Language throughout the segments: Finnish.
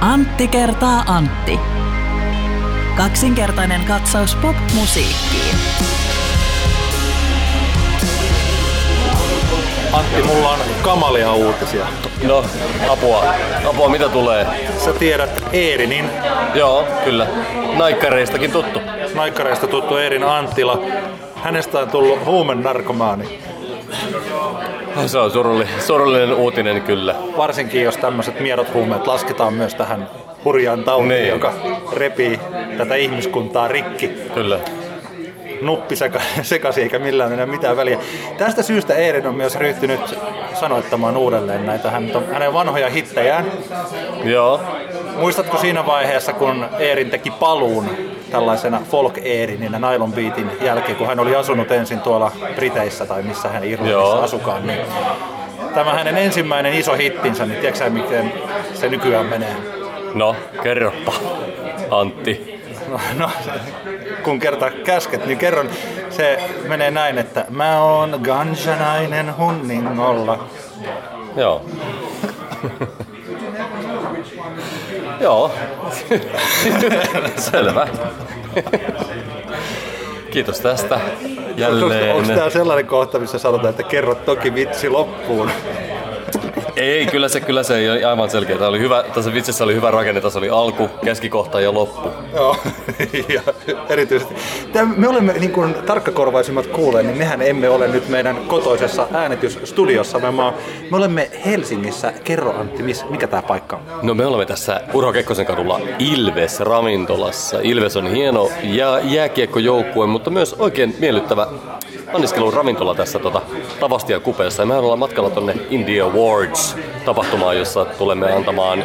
Antti kertaa Antti. Kaksinkertainen katsaus pop-musiikkiin. Antti, mulla on kamalia uutisia. No, apua. Apua, mitä tulee? Sä tiedät Eerinin, Joo, kyllä. Naikkareistakin tuttu. naikkareista tuttu Eerin Anttila. Hänestä on tullut huumennarkomaani. Se on surullinen, surullinen uutinen kyllä. Varsinkin jos tämmöiset miedot huumeet lasketaan myös tähän hurjaan tautiin, Niin. joka repii tätä ihmiskuntaa rikki. Kyllä. Nuppi seka- sekaisin eikä millään enää mitään väliä. Tästä syystä Eerin on myös ryhtynyt sanoittamaan uudelleen näitä hän, hänen vanhoja hittejään. Joo. Muistatko siinä vaiheessa, kun Eerin teki paluun tällaisena folk Eerininä Nylon Beatin jälkeen, kun hän oli asunut ensin tuolla Briteissä tai missä hän Irlannissa Joo. asukaan, niin tämä hänen ensimmäinen iso hittinsä, niin tiedätkö miten se nykyään menee? No, kerropa, Antti. No, no, kun kerta käsket, niin kerron. Se menee näin, että mä oon ganjanainen hunningolla. Joo. Joo. Selvä. Kiitos tästä. Jälleen. Onko tämä sellainen kohta, missä sanotaan, että kerro toki vitsi loppuun? Ei, kyllä se, kyllä se ei aivan selkeä. Tämä oli hyvä, tässä vitsissä oli hyvä rakenne. Tässä oli alku, keskikohta ja loppu. Joo, ja erityisesti. Tämä, me olemme niin kuin tarkkakorvaisimmat kuulee, niin mehän emme ole nyt meidän kotoisessa äänitysstudiossa. Me, me olemme Helsingissä. Kerro Antti, mikä tämä paikka on? No me olemme tässä Urho Kekkosen kadulla Ilves ravintolassa. Ilves on hieno ja jääkiekkojoukkue, mutta myös oikein miellyttävä anniskelun ravintola tässä tota, Tavastia kupeessa. Ja mehän ollaan matkalla tonne India Awards tapahtumaan, jossa tulemme antamaan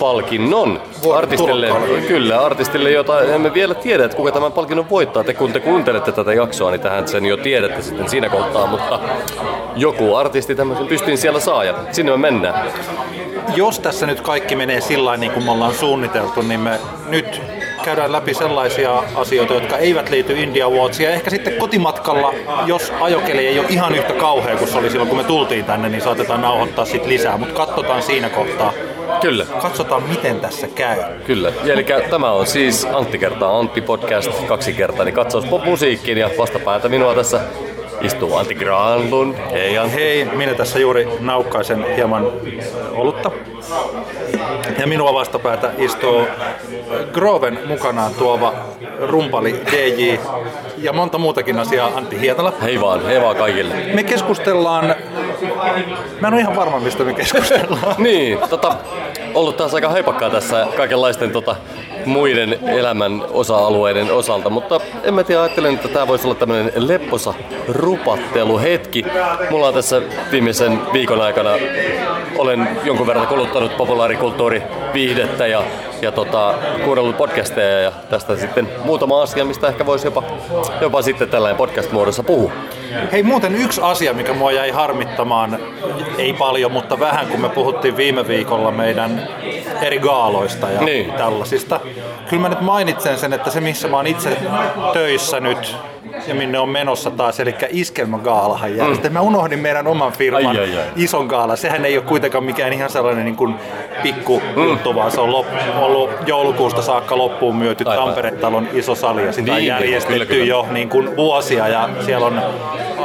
palkinnon artistille, kyllä, artistille, jota emme vielä tiedä, että kuka tämän palkinnon voittaa. Te kun te kuuntelette tätä jaksoa, niin tähän sen jo tiedätte sitten siinä kohtaa, mutta joku artisti tämmöisen pystiin siellä saa ja sinne me mennään. Jos tässä nyt kaikki menee sillä niin kuin me ollaan suunniteltu, niin me nyt käydään läpi sellaisia asioita, jotka eivät liity India Awards. Ja ehkä sitten kotimatkalla, jos ajokeli ei ole ihan yhtä kauhea kuin se oli silloin, kun me tultiin tänne, niin saatetaan nauhoittaa sitten lisää. Mutta katsotaan siinä kohtaa. Kyllä. Katsotaan, miten tässä käy. Kyllä. Ja eli tämä on siis Antti kertaa Antti podcast kaksi kertaa, niin katsaus pop-musiikkiin ja vastapäätä minua tässä istuu Antti Granlund. Hei Antti. Hei, minä tässä juuri naukkaisen hieman olutta. Ja minua vastapäätä istuu Groven mukanaan tuova rumpali DJ ja monta muutakin asiaa Antti Hietala. Hei vaan, hei vaan kaikille. Me keskustellaan, mä en ole ihan varma mistä me keskustellaan. Niin, tota, ollut taas aika haipakkaa tässä kaikenlaisten tota, muiden elämän osa-alueiden osalta, mutta en mä tiedä, ajattelen, että tämä voisi olla tämmöinen lepposa rupatteluhetki. Mulla on tässä viimeisen viikon aikana, olen jonkun verran kuluttanut populaarikulttuuriviihdettä ja, ja tota, kuunnellut podcasteja ja tästä sitten muutama asia, mistä ehkä voisi jopa, jopa sitten tällainen podcast-muodossa puhua. Hei muuten yksi asia, mikä mua jäi harmittamaan, ei paljon, mutta vähän, kun me puhuttiin viime viikolla meidän eri gaaloista ja Niin. tällaisista. Kyllä mä nyt mainitsen sen, että se missä mä oon itse töissä nyt ja minne on menossa taas, eli Iskelmägaalahan järjestetään. Mä unohdin meidän oman firman Ai, ai, ai. ison gaala. Sehän ei ole kuitenkaan mikään ihan sellainen niin kuin pikku juttu, vaan se on lop- ollut joulukuusta saakka loppuun myöty Aivan. Tampere-talon iso sali ja sitä on Niin, järjestetty kyllä, kyllä. jo niin kuin vuosia ja siellä on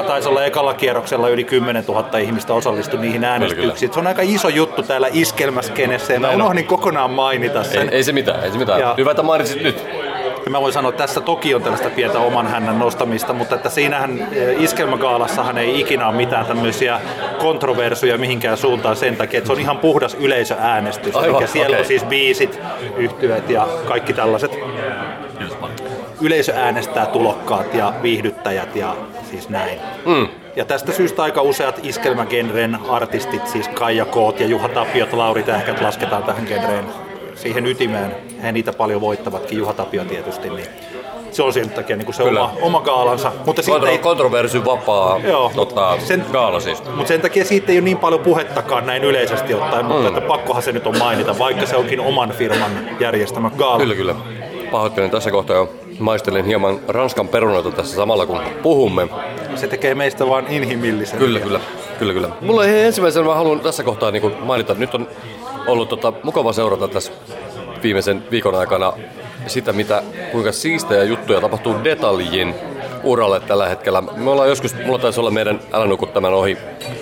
taisi olla ekalla kierroksella yli 10 000 ihmistä osallistu niihin äänestyksiin. Se on aika iso juttu täällä iskelmäskenessä ja mä unohdin kokonaan mainita Ei, sen. ei se mitään, ei se mitään. Ja- Hyvä, että mainitsit nyt. Ja Mä voin sanoa, että tässä toki on tällaista pientä oman hännän nostamista, mutta että siinähän eh, iskelmägaalassahan ei ikinä ole mitään tämmöisiä kontroversuja mihinkään suuntaan sen takia, että se on ihan puhdas yleisöäänestys. Aivan, Eli siellä okei. on siis biisit, yhtyöt ja kaikki tällaiset. Yleisö äänestää tulokkaat ja viihdyttäjät ja siis näin. Mm. Ja tästä syystä aika useat iskelmägenren artistit, siis Kaija Koot ja Juha Tapiot, Lauri Tähkät lasketaan tähän genreen siihen ytimeen. He niitä paljon voittavatkin, Juha Tapio tietysti. Niin se on sen takia niin kuin se Kyllä. oma, oma gaalansa. Mutta Kontro- ei, kontroversy vapaa Joo. tota, Sen- gaala siis. mutta sen takia siitä ei ole niin paljon puhettakaan näin yleisesti ottaen, mutta Mm. että pakkohan se nyt on mainita, vaikka se onkin oman firman järjestämä gaala. Kyllä, kyllä. Pahoittelen tässä kohtaa jo. Maistelen hieman ranskan perunoita tässä samalla kun puhumme. Se tekee meistä vaan inhimillisen. Kyllä, kyllä. Kyllä, kyllä. Mulla ensimmäisenä mä haluan tässä kohtaa niin mainita, että nyt on ollut tota, mukava seurata tässä viimeisen viikon aikana sitä, mitä, kuinka siistejä juttuja tapahtuu detaljin uralle tällä hetkellä. Me ollaan joskus, mulla taisi olla meidän Älä nuku tämän ohi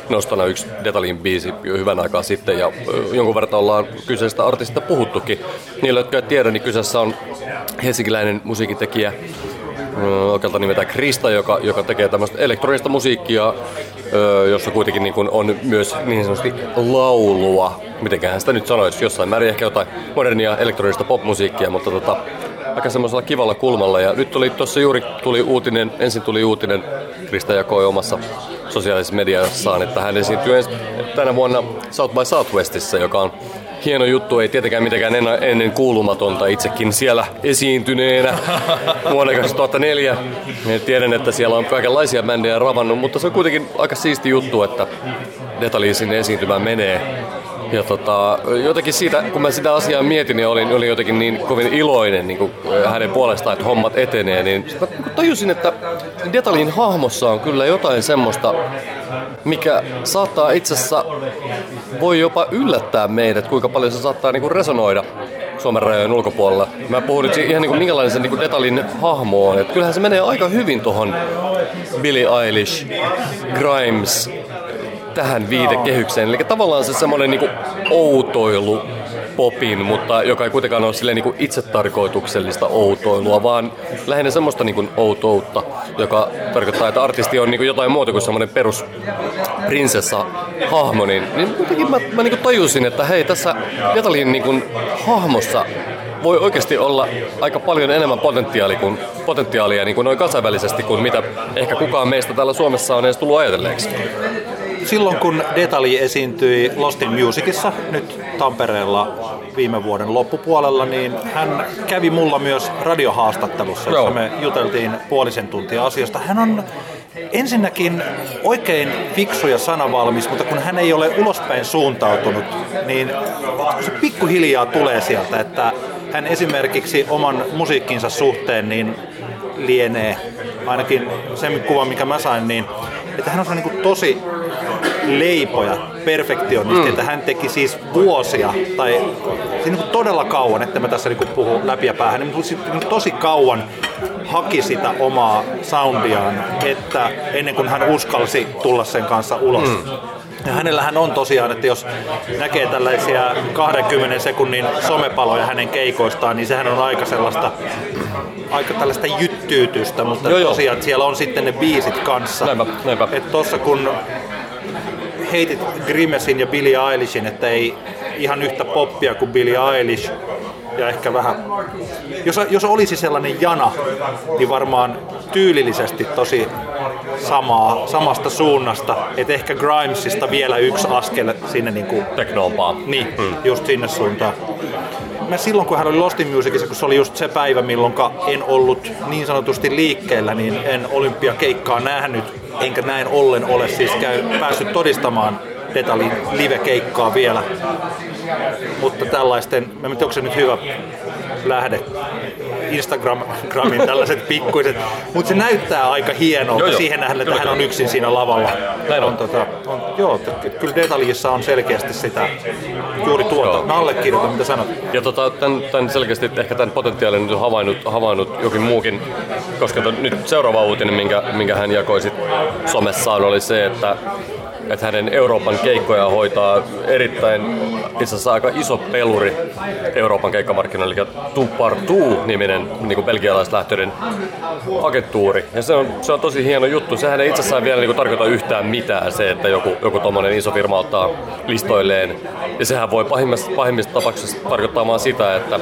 nostana yksi detaljin biisi jo hyvän aikaa sitten ja jonkun verran ollaan kyseisestä artistista puhuttukin. Niille, jotka ei tiedä, niin kyseessä on helsinkiläinen musiikintekijä oikealta nimeltään Krista, joka, joka tekee tämmöistä elektronista musiikkia, jossa kuitenkin niin on myös niin sanotusti laulua. Mitenköhän sitä nyt sanoisi, jossain määrin ehkä jotain modernia elektronista popmusiikkia, mutta tota, aika semmoisella kivalla kulmalla. Ja nyt tuli tuossa juuri tuli uutinen, ensin tuli uutinen, Krista jakoi omassa sosiaalisessa mediassaan, että hän esiintyy tänä vuonna South by Southwestissa, joka on hieno juttu, ei tietenkään mitenkään ennen kuulumatonta itsekin siellä esiintyneenä vuonna 2004. Ja tiedän, että siellä on kaikenlaisia bändejä ravannut, mutta se on kuitenkin aika siisti juttu, että Detalji sinne esiintymään menee. Ja tota, jotenkin siitä, kun mä sitä asiaa mietin, niin olin, olin jotenkin niin kovin iloinen niin kuin hänen puolestaan, että hommat etenee, niin mä tajusin, että Detalin hahmossa on kyllä jotain semmoista, mikä saattaa itse asiassa, voi jopa yllättää meidät, kuinka paljon se saattaa niin kuin resonoida Suomen rajojen ulkopuolella. Mä puhun nyt ihan niin kuin minkälainen se niin kuin Detalin hahmo on. Että kyllähän se menee aika hyvin tuohon Billie Eilish, Grimes, tähän viitekehykseen. Eli tavallaan se semmoinen niinku outoilu popin, mutta joka ei kuitenkaan ole silleen niinku itsetarkoituksellista outoilua, vaan lähinnä semmoista niinku outoutta, joka tarkoittaa, että artisti on niinku jotain muuta kuin semmoinen perus prinsessa hahmo, niin, niin jotenkin mä, mä niinku tajusin, että hei, tässä Jatalin niinku hahmossa voi oikeasti olla aika paljon enemmän potentiaalia, kuin, potentiaalia niin kuin noin kansainvälisesti kuin mitä ehkä kukaan meistä täällä Suomessa on edes tullut ajatelleeksi silloin kun Detali esiintyi Lost in Musicissa nyt Tampereella viime vuoden loppupuolella, niin hän kävi mulla myös radiohaastattelussa, jossa Joo. me juteltiin puolisen tuntia asiasta. Hän on ensinnäkin oikein fiksu ja sanavalmis, mutta kun hän ei ole ulospäin suuntautunut, niin se pikkuhiljaa tulee sieltä, että hän esimerkiksi oman musiikkinsa suhteen niin lienee, ainakin sen kuvan mikä mä sain, niin että hän on niin tosi leipoja, perfektionisti, mm. että hän teki siis vuosia, tai siis niin kuin todella kauan, että mä tässä niin puhun läpi ja päähän, niin siis niin tosi kauan haki sitä omaa soundiaan, että ennen kuin hän uskalsi tulla sen kanssa ulos. Mm. Ja hänellähän on tosiaan, että jos näkee tällaisia 20 sekunnin somepaloja hänen keikoistaan, niin sehän on aika sellaista aika tällaista jyttyytystä, mutta joo, tosiaan joo. siellä on sitten ne biisit kanssa. Näinpä, näinpä. Et tossa kun heitit Grimesin ja Billie Eilishin, että ei ihan yhtä poppia kuin Billie Eilish, ja ehkä vähän, jos, jos olisi sellainen jana, niin varmaan tyylillisesti tosi samaa, samasta suunnasta, että ehkä Grimesista vielä yksi askel sinne niin kuin, Teknoompaa. Niin, hmm. just sinne suuntaan. Mä silloin kun hän oli Lost in Musicissa, kun se oli just se päivä, milloin en ollut niin sanotusti liikkeellä, niin en olympiakeikkaa nähnyt, enkä näin ollen ole siis käy, päässyt todistamaan Detalin live-keikkaa vielä. Mutta tällaisten, en tiedä, onko se nyt hyvä lähde Instagramin tällaiset pikkuiset, mutta se näyttää aika hienolta siihen nähden, että hän on yksin siinä lavalla. Näin on. on, tota, on joo, kyllä detaljissa on selkeästi sitä juuri tuota. Joo. Mä allekirjoitan, mitä sanot. Ja tota, tämän, tämän selkeästi ehkä tämän potentiaalin nyt havainnut, havainnut jokin muukin, koska to, nyt seuraava uutinen, minkä, minkä hän jakoi sit somessaan, oli se, että että hänen Euroopan keikkoja hoitaa erittäin itse asiassa aika iso peluri Euroopan keikkamarkkinoilla, eli Tupartu-niminen niin belgialaislähtöinen agentuuri. Ja se on, se on tosi hieno juttu. Sehän ei itse asiassa vielä niin tarkoita yhtään mitään se, että joku, joku tommonen iso firma ottaa listoilleen. Ja sehän voi pahimmassa, pahimmissa tapauksissa tarkoittaa vaan sitä, että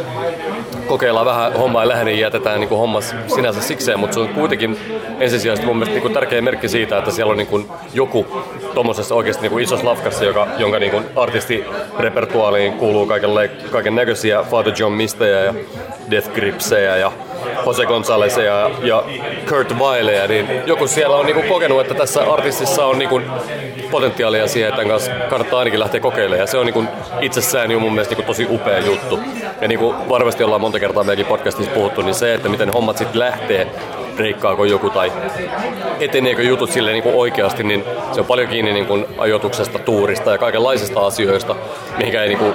kokeillaan vähän hommaa ja niin jätetään niin kuin homma sinänsä sikseen, mutta se on kuitenkin ensisijaisesti mun mielestä niin tärkeä merkki siitä, että siellä on niin joku tuommoisessa oikeasti niin kuin isossa lafkassa, joka, jonka niin kuin artistirepertuaaliin kuuluu kaiken näköisiä Father John Mistejä ja Death Gripsejä ja Jose Gonzalesia ja, ja Kurt Weileja, niin joku siellä on niinku kokenut, että tässä artistissa on niinku potentiaalia siihen, että kanssa kannattaa ainakin lähteä kokeilemaan. Ja se on niinku itsessään jo mun mielestä niinku tosi upea juttu. Ja niinku varmasti ollaan monta kertaa meidänkin podcastissa puhuttu, niin se, että miten hommat sitten lähtee reikkaako joku tai eteneekö jutut silleen niin oikeasti, niin se on paljon kiinni niin kuin ajoituksesta, tuurista ja kaikenlaisista asioista, mihinkä ei niin kuin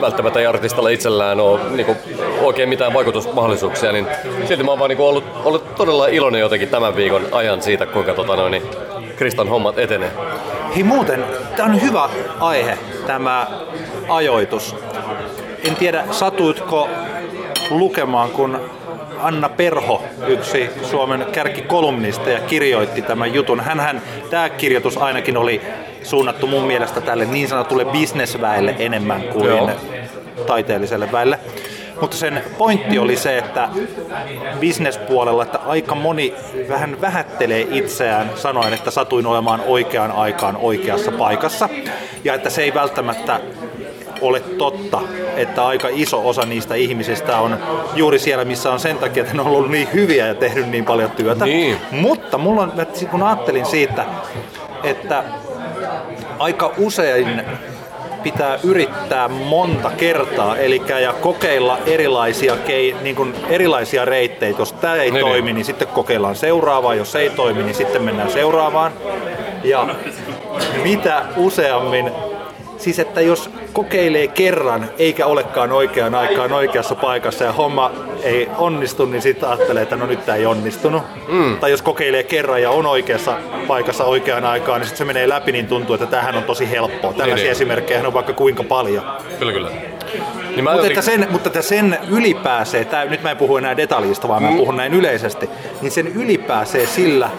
välttämättä ei artistilla itsellään ole niin kuin, oikein mitään vaikutusmahdollisuuksia, niin silti mä oon vaan niin ollut, ollut todella iloinen jotenkin tämän viikon ajan siitä, kuinka tota, noin, niin Kristan hommat etenee. Hei muuten, tämä on hyvä aihe, tämä ajoitus. En tiedä, satuitko lukemaan, kun Anna Perho, yksi Suomen kärkikolumnisteja, kirjoitti tämän jutun. Hänhän, tämä kirjoitus ainakin oli suunnattu mun mielestä tälle niin sanotulle bisnesväelle enemmän kuin Joo. taiteelliselle väelle. Mutta sen pointti oli se, että bisnespuolella, että aika moni vähän vähättelee itseään sanoen, että satuin olemaan oikeaan aikaan oikeassa paikassa. Ja että se ei välttämättä ole totta, että aika iso osa niistä ihmisistä on juuri siellä, missä on sen takia, että ne on ollut niin hyviä ja tehnyt niin paljon työtä. Niin. Mutta mulla on, kun ajattelin siitä, että aika usein pitää yrittää monta kertaa, eli ja kokeilla erilaisia, kei, niin kuin erilaisia reitteitä. Jos tämä ei niin, niin. toimi, niin sitten kokeillaan seuraavaa. Jos ei toimi, niin sitten mennään seuraavaan. Ja mitä useammin Siis että jos kokeilee kerran eikä olekaan oikeaan aikaan oikeassa paikassa ja homma ei onnistu, niin sitten ajattelee, että no nyt tämä ei onnistunut. Mm. Tai jos kokeilee kerran ja on oikeassa paikassa oikeaan aikaan, niin sitten se menee läpi, niin tuntuu, että tähän on tosi helppoa. Tällaisia niin, niin. esimerkkejä on vaikka kuinka paljon. Kyllä, kyllä. Niin mutta, että sen, mutta että sen ylipääsee, tää, nyt mä en puhu enää detaljista, vaan mm. mä puhun näin yleisesti, niin sen ylipääsee sillä,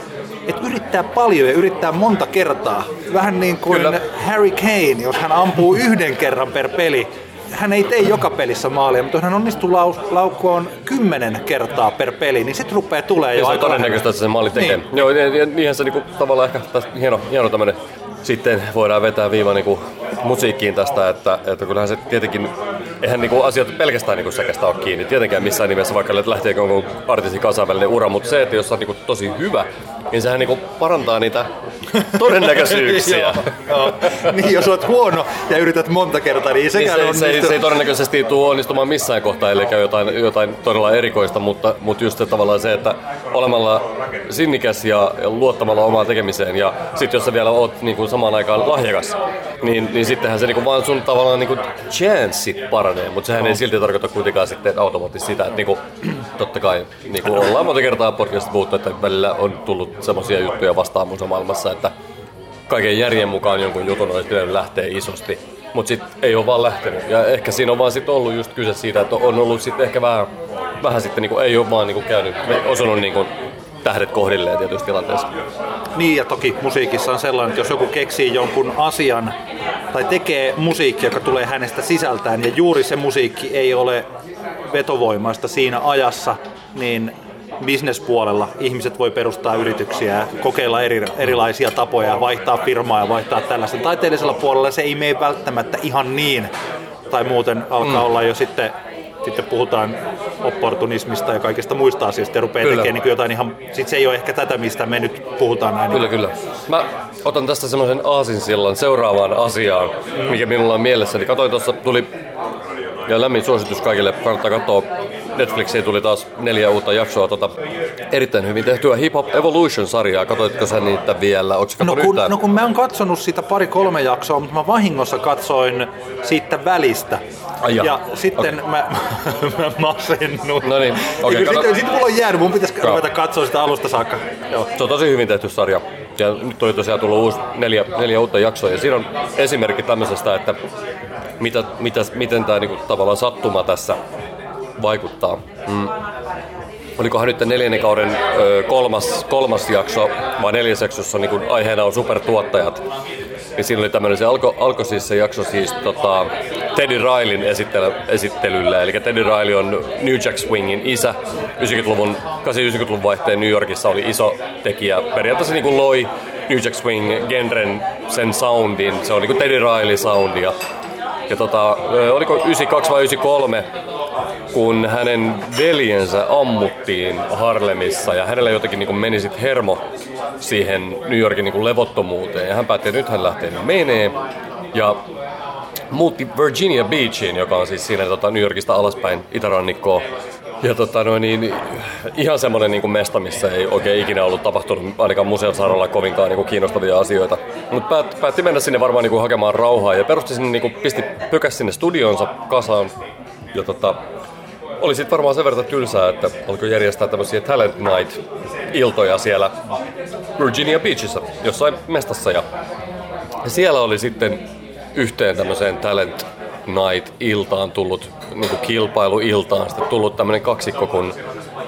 että yrittää paljon ja yrittää monta kertaa. Vähän niin kuin Kyllä. Harry Kane, jos hän ampuu yhden kerran per peli, hän ei tee joka pelissä maalia, mutta jos hän onnistuu lau- laukkoon kymmenen kertaa per peli, niin sitten rupeaa tulee jo aika todennäköistä, että se maali tekee. Niin. Joo, niinhän se niinku, tavallaan ehkä hieno, hieno tämmöinen sitten voidaan vetää viiva niinku musiikkiin tästä, että, että kyllähän se tietenkin, eihän niinku asiat pelkästään niinku säkästä ole kiinni, tietenkään missään nimessä, vaikka lähtee jonkun artistin kansainvälinen ura, mutta se, että jos on niinku tosi hyvä, niin sehän niinku parantaa niitä todennäköisyyksiä. joo, joo. Niin, jos olet huono ja yrität monta kertaa, niin sekään niin se. Se, ei, se ei todennäköisesti tule onnistumaan missään kohtaa, eli jotain, jotain todella erikoista, mutta, mutta just se tavallaan se, että olemalla sinnikäs ja luottamalla omaan tekemiseen, ja sitten jos sä vielä oot niin kuin samaan aikaan lahjakas, niin, niin sittenhän se niinku vaan sun tavallaan niinku chanssit paranee, mutta sehän no. ei silti tarkoita kuitenkaan sitten automaattisesti sitä, että niinku, totta kai niinku ollaan monta kertaa podcastissa puhuttu, että välillä on tullut semmoisia juttuja vastaan mun maailmassa, että kaiken järjen mukaan jonkun jutun olisi pitänyt lähteä isosti, mutta sitten ei ole vaan lähtenyt. Ja ehkä siinä on vaan sit ollut just kyse siitä, että on ollut sitten ehkä vähän, vähän sitten niinku, ei ole vaan niinku käynyt, osunut niinku tähdet kohdilleen tietyissä tilanteissa. Niin ja toki musiikissa on sellainen, että jos joku keksii jonkun asian tai tekee musiikki, joka tulee hänestä sisältään ja juuri se musiikki ei ole vetovoimaista siinä ajassa, niin bisnespuolella ihmiset voi perustaa yrityksiä, kokeilla eri, erilaisia tapoja, vaihtaa firmaa ja vaihtaa tällaista. Taiteellisella puolella se ei mene välttämättä ihan niin, tai muuten alkaa mm. olla jo sitten sitten puhutaan opportunismista ja kaikista muista asioista ja rupeaa tekemään niin jotain ihan, sit se ei ole ehkä tätä, mistä me nyt puhutaan näin. Kyllä, kyllä. Mä otan tästä semmoisen aasinsillan seuraavaan asiaan, mikä minulla on mielessä. Eli katsoin tuossa, tuli ja lämmin suositus kaikille, kannattaa katsoa. Netflixiin tuli taas neljä uutta jaksoa tota, erittäin hyvin tehtyä Hip Hop Evolution-sarjaa. Katoitko sä niitä vielä? no, kun, no kun mä oon katsonut sitä pari-kolme jaksoa, mutta mä vahingossa katsoin siitä välistä. Ai ja sitten okay. mä, mä masennun. No niin, okay, sitten, sitten mulla on jäänyt, mun pitäisi ruveta katsoa sitä alusta saakka. Joo. Se on tosi hyvin tehty sarja. Ja nyt oli tosiaan tullut uusi neljä, neljä uutta jaksoa. Ja siinä on esimerkki tämmöisestä, että mitä, mitä, miten tämä niinku, tavallaan sattuma tässä vaikuttaa. Mm. Olikohan nyt neljännen kauden kolmas, kolmas jakso, vai neljäs jaksossa niin aiheena on supertuottajat. Niin siinä oli tämmöinen, se alkoi alko siis se jakso siis tota, Teddy Rileyn esittely, esittelyllä. Eli Teddy Riley on New Jack Swingin isä. 90-luvun, 80-90-luvun vaihteen New Yorkissa oli iso tekijä. Periaatteessa niin kuin loi New Jack Swing genren sen soundin. Se on niin kuin Teddy Riley soundia. Ja tota, oliko 92 vai 93, kun hänen veljensä ammuttiin Harlemissa ja hänellä jotenkin niin meni sit hermo siihen New Yorkin niin levottomuuteen. Ja hän päätti, että nyt hän lähtee menee. Ja muutti Virginia Beachiin, joka on siis siinä tota, New Yorkista alaspäin itärannikkoa. Ja tota, no, niin, ihan semmoinen niin kuin mesta, missä ei oikein ikinä ollut tapahtunut ainakaan museon saralla kovinkaan niin kuin kiinnostavia asioita. Mutta päät, päätti mennä sinne varmaan niin kuin hakemaan rauhaa ja perusti sinne, niin kuin, pisti pykäs sinne studionsa kasaan. Ja tota, oli sitten varmaan sen verran tylsää, että alkoi järjestää tämmöisiä Talent Night-iltoja siellä Virginia Beachissa, jossain mestassa. Ja siellä oli sitten yhteen tämmöiseen Talent Night-iltaan tullut, niin kuin kilpailuiltaan, sitten tullut tämmöinen kaksikko kuin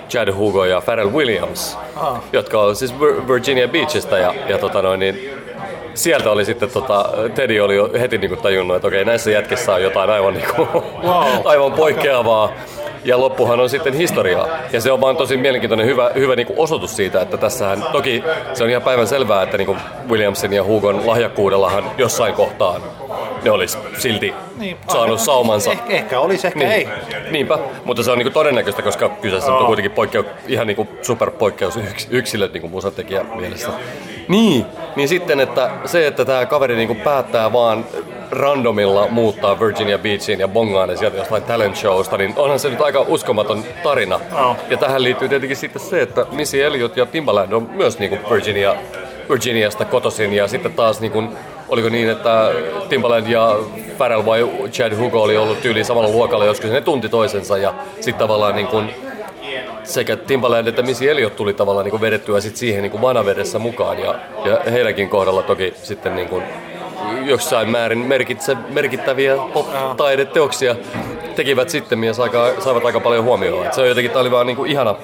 Chad Hugo ja Pharrell Williams, ah. jotka on siis Virginia Beachista ja, ja tota noin, niin sieltä oli sitten, tota, Teddy oli jo heti niin kuin tajunnut, että okei, näissä jätkissä on jotain aivan, niin kuin, wow. aivan poikkeavaa. Ja loppuhan on sitten historiaa. Ja se on vaan tosi mielenkiintoinen hyvä, hyvä niin kuin osoitus siitä, että tässähän toki se on ihan päivän selvää, että niin kuin Williamsin ja Hugon lahjakkuudellahan jossain kohtaan ne olisi silti niin, saanut saumansa. Ehkä, ehkä olisi, ehkä niin. ei. Niinpä, mutta se on niinku todennäköistä, koska kyseessä oh. on kuitenkin poikkeu, ihan niinku superpoikkeus yks, yksilöt niinku musatekijä mielessä. Niin, niin sitten, että se, että tämä kaveri niinku päättää vaan randomilla muuttaa Virginia Beachiin ja bongaa ne sieltä jostain talent showsta, niin onhan se nyt aika uskomaton tarina. Oh. Ja tähän liittyy tietenkin sitten se, että Missy Elliot ja Timbaland on myös niinku Virginia, Virginiasta kotoisin ja sitten taas niinku oliko niin, että Timbaland ja Pharrell vai Chad Hugo oli ollut tyyliin samalla luokalla joskus, ne tunti toisensa ja sitten tavallaan niin kuin sekä Timbaland että Missy Elliot tuli tavallaan niin kuin vedettyä sit siihen niin kuin vanavedessä mukaan ja, ja heidänkin kohdalla toki sitten niin kuin jossain määrin merkitse, merkittäviä pop-taideteoksia tekivät sitten ja saivat aika paljon huomioon. Et se on jotenkin, tämä oli vaan niin kuin ihana,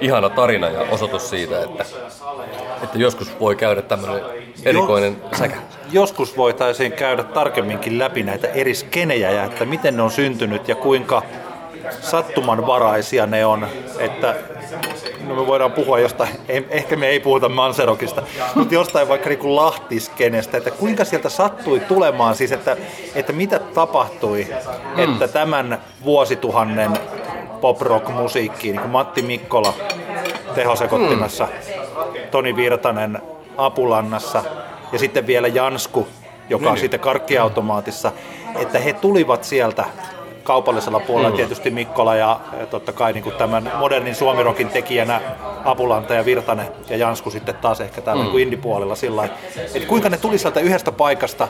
ihana tarina ja osoitus siitä, että, että joskus voi käydä tämmöinen erikoinen jo, säkä. Joskus voitaisiin käydä tarkemminkin läpi näitä eri skenejä ja että miten ne on syntynyt ja kuinka sattumanvaraisia ne on. Että no me voidaan puhua jostain, ehkä me ei puhuta Manserokista, mutta jostain vaikka niin Lahtiskenestä, että kuinka sieltä sattui tulemaan, siis että, että mitä tapahtui, hmm. että tämän vuosituhannen pop-rock-musiikkiin, niin kuin Matti Mikkola tehosekottimessa, hmm. Toni Virtanen Apulannassa ja sitten vielä Jansku, joka niin. on sitten karkkiautomaatissa, että he tulivat sieltä kaupallisella puolella mm. tietysti Mikkola ja, ja totta kai niin kuin tämän modernin suomirokin tekijänä Apulanta ja Virtanen ja Jansku sitten taas ehkä täällä mm. niin indipuolella sillä että kuinka ne tuli sieltä yhdestä paikasta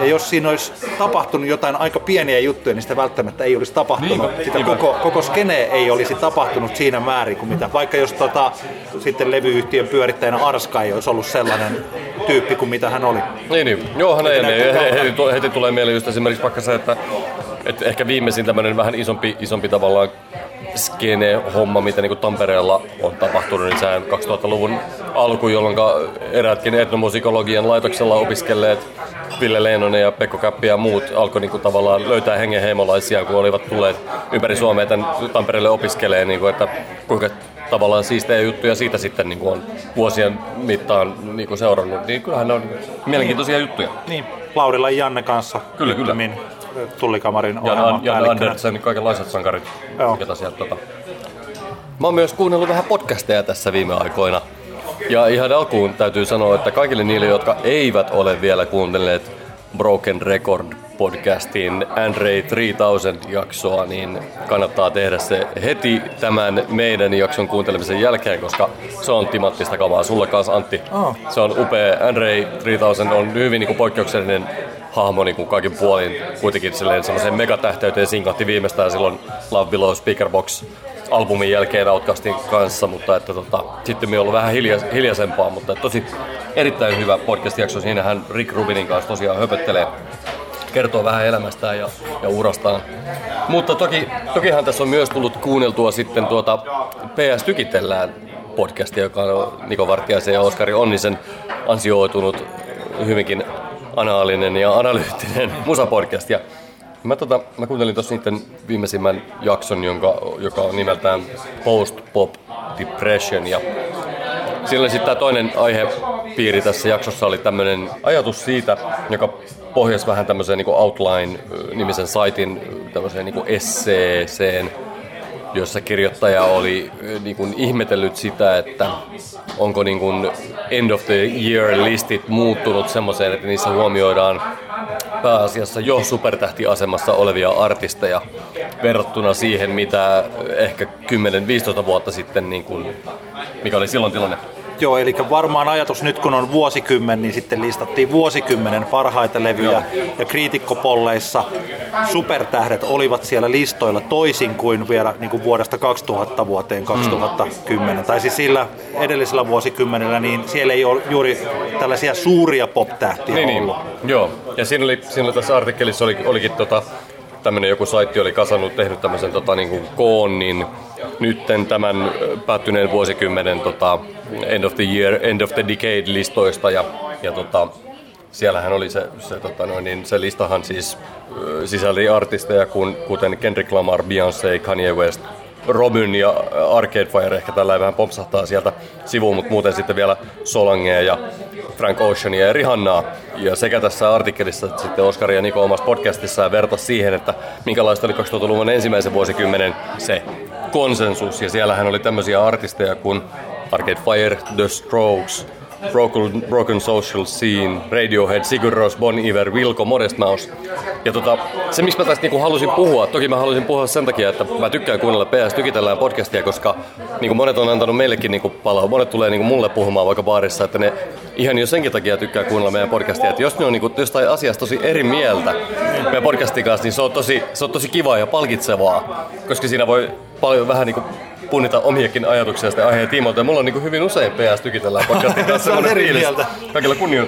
ja jos siinä olisi tapahtunut jotain aika pieniä juttuja, niin sitä välttämättä ei olisi tapahtunut. Niinpä, sitä niinpä. Koko, koko skene ei olisi tapahtunut siinä määrin kuin mitä, vaikka jos tota, sitten levyyhtiön pyörittäjänä Arska ei olisi ollut sellainen tyyppi kuin mitä hän oli. Niin, niin. Joo, hän ei, heti, heti, heti tulee mieleen just esimerkiksi vaikka se, että et ehkä viimeisin tämmöinen vähän isompi, isompi tavallaan skene-homma, mitä niin Tampereella on tapahtunut, niin sehän 2000-luvun alku, jolloin eräätkin etnomusikologian laitoksella opiskelleet Ville Leenonen ja Pekko Käppi ja muut alkoi niin tavallaan löytää hengenheimolaisia, kun olivat tulleet ympäri Suomea tämän Tampereelle opiskelee, niin kuin, että kuinka tavallaan siistejä juttuja siitä sitten niin kuin on vuosien mittaan niin kuin seurannut, niin kyllähän ne on mielenkiintoisia juttuja. Niin, Laurilla Janne kanssa. Kyllä, kyllä tullikamarin ohjelman Jan, Jan Andersen, kaikenlaiset sankarit. Joo. Ketä sieltä, tota. Mä oon myös kuunnellut vähän podcasteja tässä viime aikoina. Ja ihan alkuun täytyy sanoa, että kaikille niille, jotka eivät ole vielä kuunnelleet Broken Record podcastin Andre 3000 jaksoa, niin kannattaa tehdä se heti tämän meidän jakson kuuntelemisen jälkeen, koska se on timattista kavaa. Sulle kanssa Antti. Oh. Se on upea. Andre 3000 on hyvin niin kuin poikkeuksellinen hahmo niin kuin kaikin puolin kuitenkin semmoiseen megatähteyteen sinkahti viimeistään silloin Love Below Speakerbox albumin jälkeen Outcastin kanssa, mutta että tota, sitten me ollut vähän hilja, hiljaisempaa, mutta tosi erittäin hyvä podcast-jakso. Siinä hän Rick Rubinin kanssa tosiaan höpöttelee kertoo vähän elämästään ja, ja urastaan. Mutta toki, tokihan tässä on myös tullut kuunneltua sitten tuota PS Tykitellään podcastia, joka on Niko Vartiaisen ja Oskari Onnisen ansioitunut hyvinkin anaalinen ja analyyttinen musapodcast. Ja mä, tota, mä kuuntelin tuossa niiden viimeisimmän jakson, jonka, joka on nimeltään Post Pop Depression. Ja siellä sitten tämä toinen aihepiiri tässä jaksossa oli tämmöinen ajatus siitä, joka pohjasi vähän tämmöiseen niin Outline-nimisen saitin tämmöiseen niin esseeseen, jossa kirjoittaja oli niin kuin ihmetellyt sitä, että onko niin kuin end of the year listit muuttunut semmoiseen, että niissä huomioidaan pääasiassa jo supertähtiasemassa olevia artisteja verrattuna siihen, mitä ehkä 10-15 vuotta sitten, niin kuin, mikä oli silloin tilanne. Joo, eli varmaan ajatus nyt kun on vuosikymmen, niin sitten listattiin vuosikymmenen parhaita levyjä Joo. ja kriitikkopolleissa supertähdet olivat siellä listoilla toisin kuin vielä niin kuin vuodesta 2000 vuoteen 2010. Mm. Tai siis sillä edellisellä vuosikymmenellä, niin siellä ei ole juuri tällaisia suuria pop-tähtiä niin, niin. ollut. Niin. Joo, ja siinä, oli, siinä tässä artikkelissa oli, olikin tota, tämmöinen joku saitti oli kasannut, tehnyt tämmöisen tota, niin kuin koon, niin nytten tämän päättyneen vuosikymmenen tota, end of the year, end of the decade listoista ja, ja tota, siellähän oli se, se, tota noin, niin se listahan siis sisälti artisteja kun, kuten Kendrick Lamar, Beyoncé, Kanye West, Robin ja Arcade Fire ehkä tällä vähän pompsahtaa sieltä sivuun, mutta muuten sitten vielä Solangea ja Frank Oceania ja Rihannaa. Ja sekä tässä artikkelissa että sitten Oskari ja Niko omassa podcastissaan vertasi siihen, että minkälaista oli 2000-luvun ensimmäisen vuosikymmenen se konsensus. Ja siellähän oli tämmöisiä artisteja kuin Arcade Fire, The Strokes, Broken, Broken Social Scene, Radiohead, Sigur Rós, Bon Iver, Wilco, Modest Mouse. Ja tota, se, miksi mä tästä niinku halusin puhua, toki mä halusin puhua sen takia, että mä tykkään kuunnella PS Tykitellään podcastia, koska niinku monet on antanut meillekin niinku palaa. Monet tulee niinku mulle puhumaan vaikka baarissa, että ne ihan jo senkin takia tykkää kuunnella meidän podcastia, että jos ne on niinku jostain asiasta tosi eri mieltä meidän podcastin kanssa, niin se on tosi, se on tosi kivaa ja palkitsevaa, koska siinä voi paljon vähän niinku punnita omiakin ajatuksia sitä aiheen tiimoilta. Ja mulla on niin hyvin usein PS tykitellään podcastin kanssa. se on eri mieltä. Kaikilla kunnio,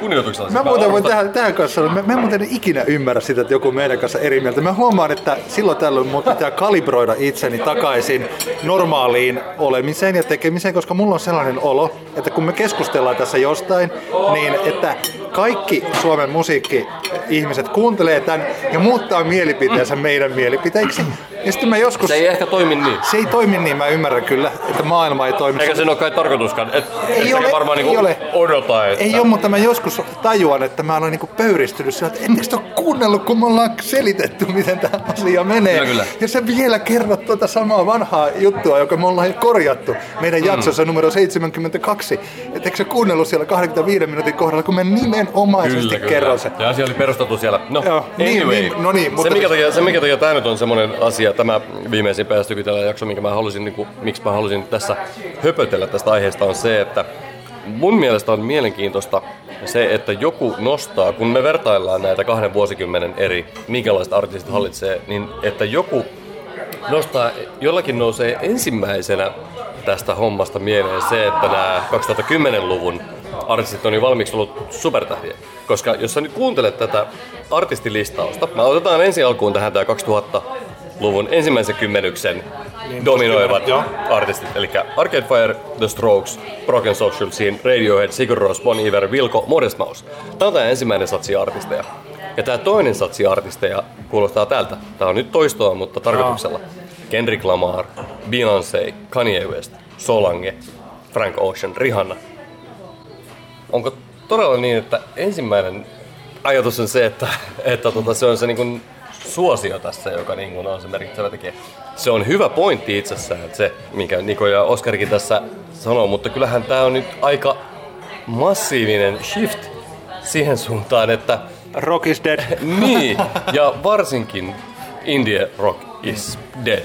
kunnioituksella. Mä muuten voin tähän, tähän kanssa, mä, mä muuten ikinä ymmärrä sitä, että joku meidän kanssa eri mieltä. Mä huomaan, että silloin tällöin mun pitää kalibroida itseni takaisin normaaliin olemiseen ja tekemiseen, koska mulla on sellainen olo, että kun me keskustellaan tässä jostain, niin että kaikki Suomen musiikki-ihmiset kuuntelee tämän ja muuttaa mielipiteensä meidän mielipiteiksi. Ja sitten mä joskus... Se ei ehkä toimi niin. Se ei toimi niin, mä ymmärrän kyllä, että maailma ei toimi. Eikä se ole kai tarkoituskaan. Et, ei et ole, varmaan ei niinku ole. odota, että... Ei ole, mutta mä joskus tajuan, että mä olen niinku pöyristynyt sillä, että ettekö ole kuunnellut, kun me ollaan selitetty, miten tämä asia menee. Kyllä, kyllä. Ja sä vielä kerrot tuota samaa vanhaa juttua, joka me ollaan korjattu meidän mm. jaksossa numero 72. Ettekö sä kuunnellut siellä 25 minuutin kohdalla, kun me nimenomaisesti kyllä, kerron sen. Ja asia oli perustettu siellä. No, Joo, niin, anyway. niin, no niin, mutta... Se mikä, takia, se mikä takia tämä nyt on semmoinen asia, tämä viimeisin päästökytellä jakso, minkä mä halusin, niin kuin, miksi mä halusin tässä höpötellä tästä aiheesta, on se, että mun mielestä on mielenkiintoista se, että joku nostaa, kun me vertaillaan näitä kahden vuosikymmenen eri, minkälaiset artistit hallitsee, niin että joku nostaa, jollakin nousee ensimmäisenä tästä hommasta mieleen se, että nämä 2010-luvun artistit on jo valmiiksi tullut supertähtiä. Koska jos sä nyt kuuntelet tätä artistilistausta, mä otetaan ensi alkuun tähän tämä 2000 luvun ensimmäisen kymmenyksen niin, dominoivat artistit, eli Arcade Fire, The Strokes, Broken Social Scene, Radiohead, Sigur Rós, Bon Iver, Wilco, Modest Mouse. Tämä on tämä ensimmäinen satsi artisteja. Ja tämä toinen satsi artisteja kuulostaa tältä. Tämä on nyt toistoa, mutta tarkoituksella. Kendrick Lamar, Beyoncé, Kanye West, Solange, Frank Ocean, Rihanna. Onko todella niin, että ensimmäinen ajatus on se, että, että tota, se on se niin kuin suosio tässä, joka niin kuin on se merkitsevä tekijä. Se on hyvä pointti itsessään, että se, minkä Niko ja Oskarikin tässä sanoo, mutta kyllähän tämä on nyt aika massiivinen shift siihen suuntaan, että... Rock is dead. niin, ja varsinkin indie rock is dead.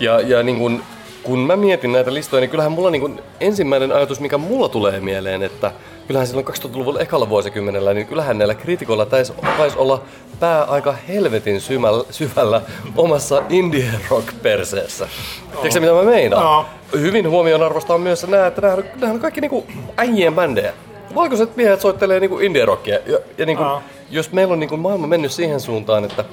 Ja, ja niin kuin, kun mä mietin näitä listoja, niin kyllähän mulla niin kuin ensimmäinen ajatus, mikä mulla tulee mieleen, että kyllähän silloin 2000-luvun ekalla vuosikymmenellä, niin kyllähän näillä kritikoilla taisi, taisi olla pää aika helvetin syvällä, syvällä omassa indie rock perseessä. Tiedätkö mitä mä meinaan? No. Hyvin huomioon arvostaa myös nämä, että nämä, nämä on kaikki niinku äijien bändejä. Valkoiset miehet soittelee niinku indie rockia. Ja, ja niinku, no. jos meillä on niinku maailma mennyt siihen suuntaan, että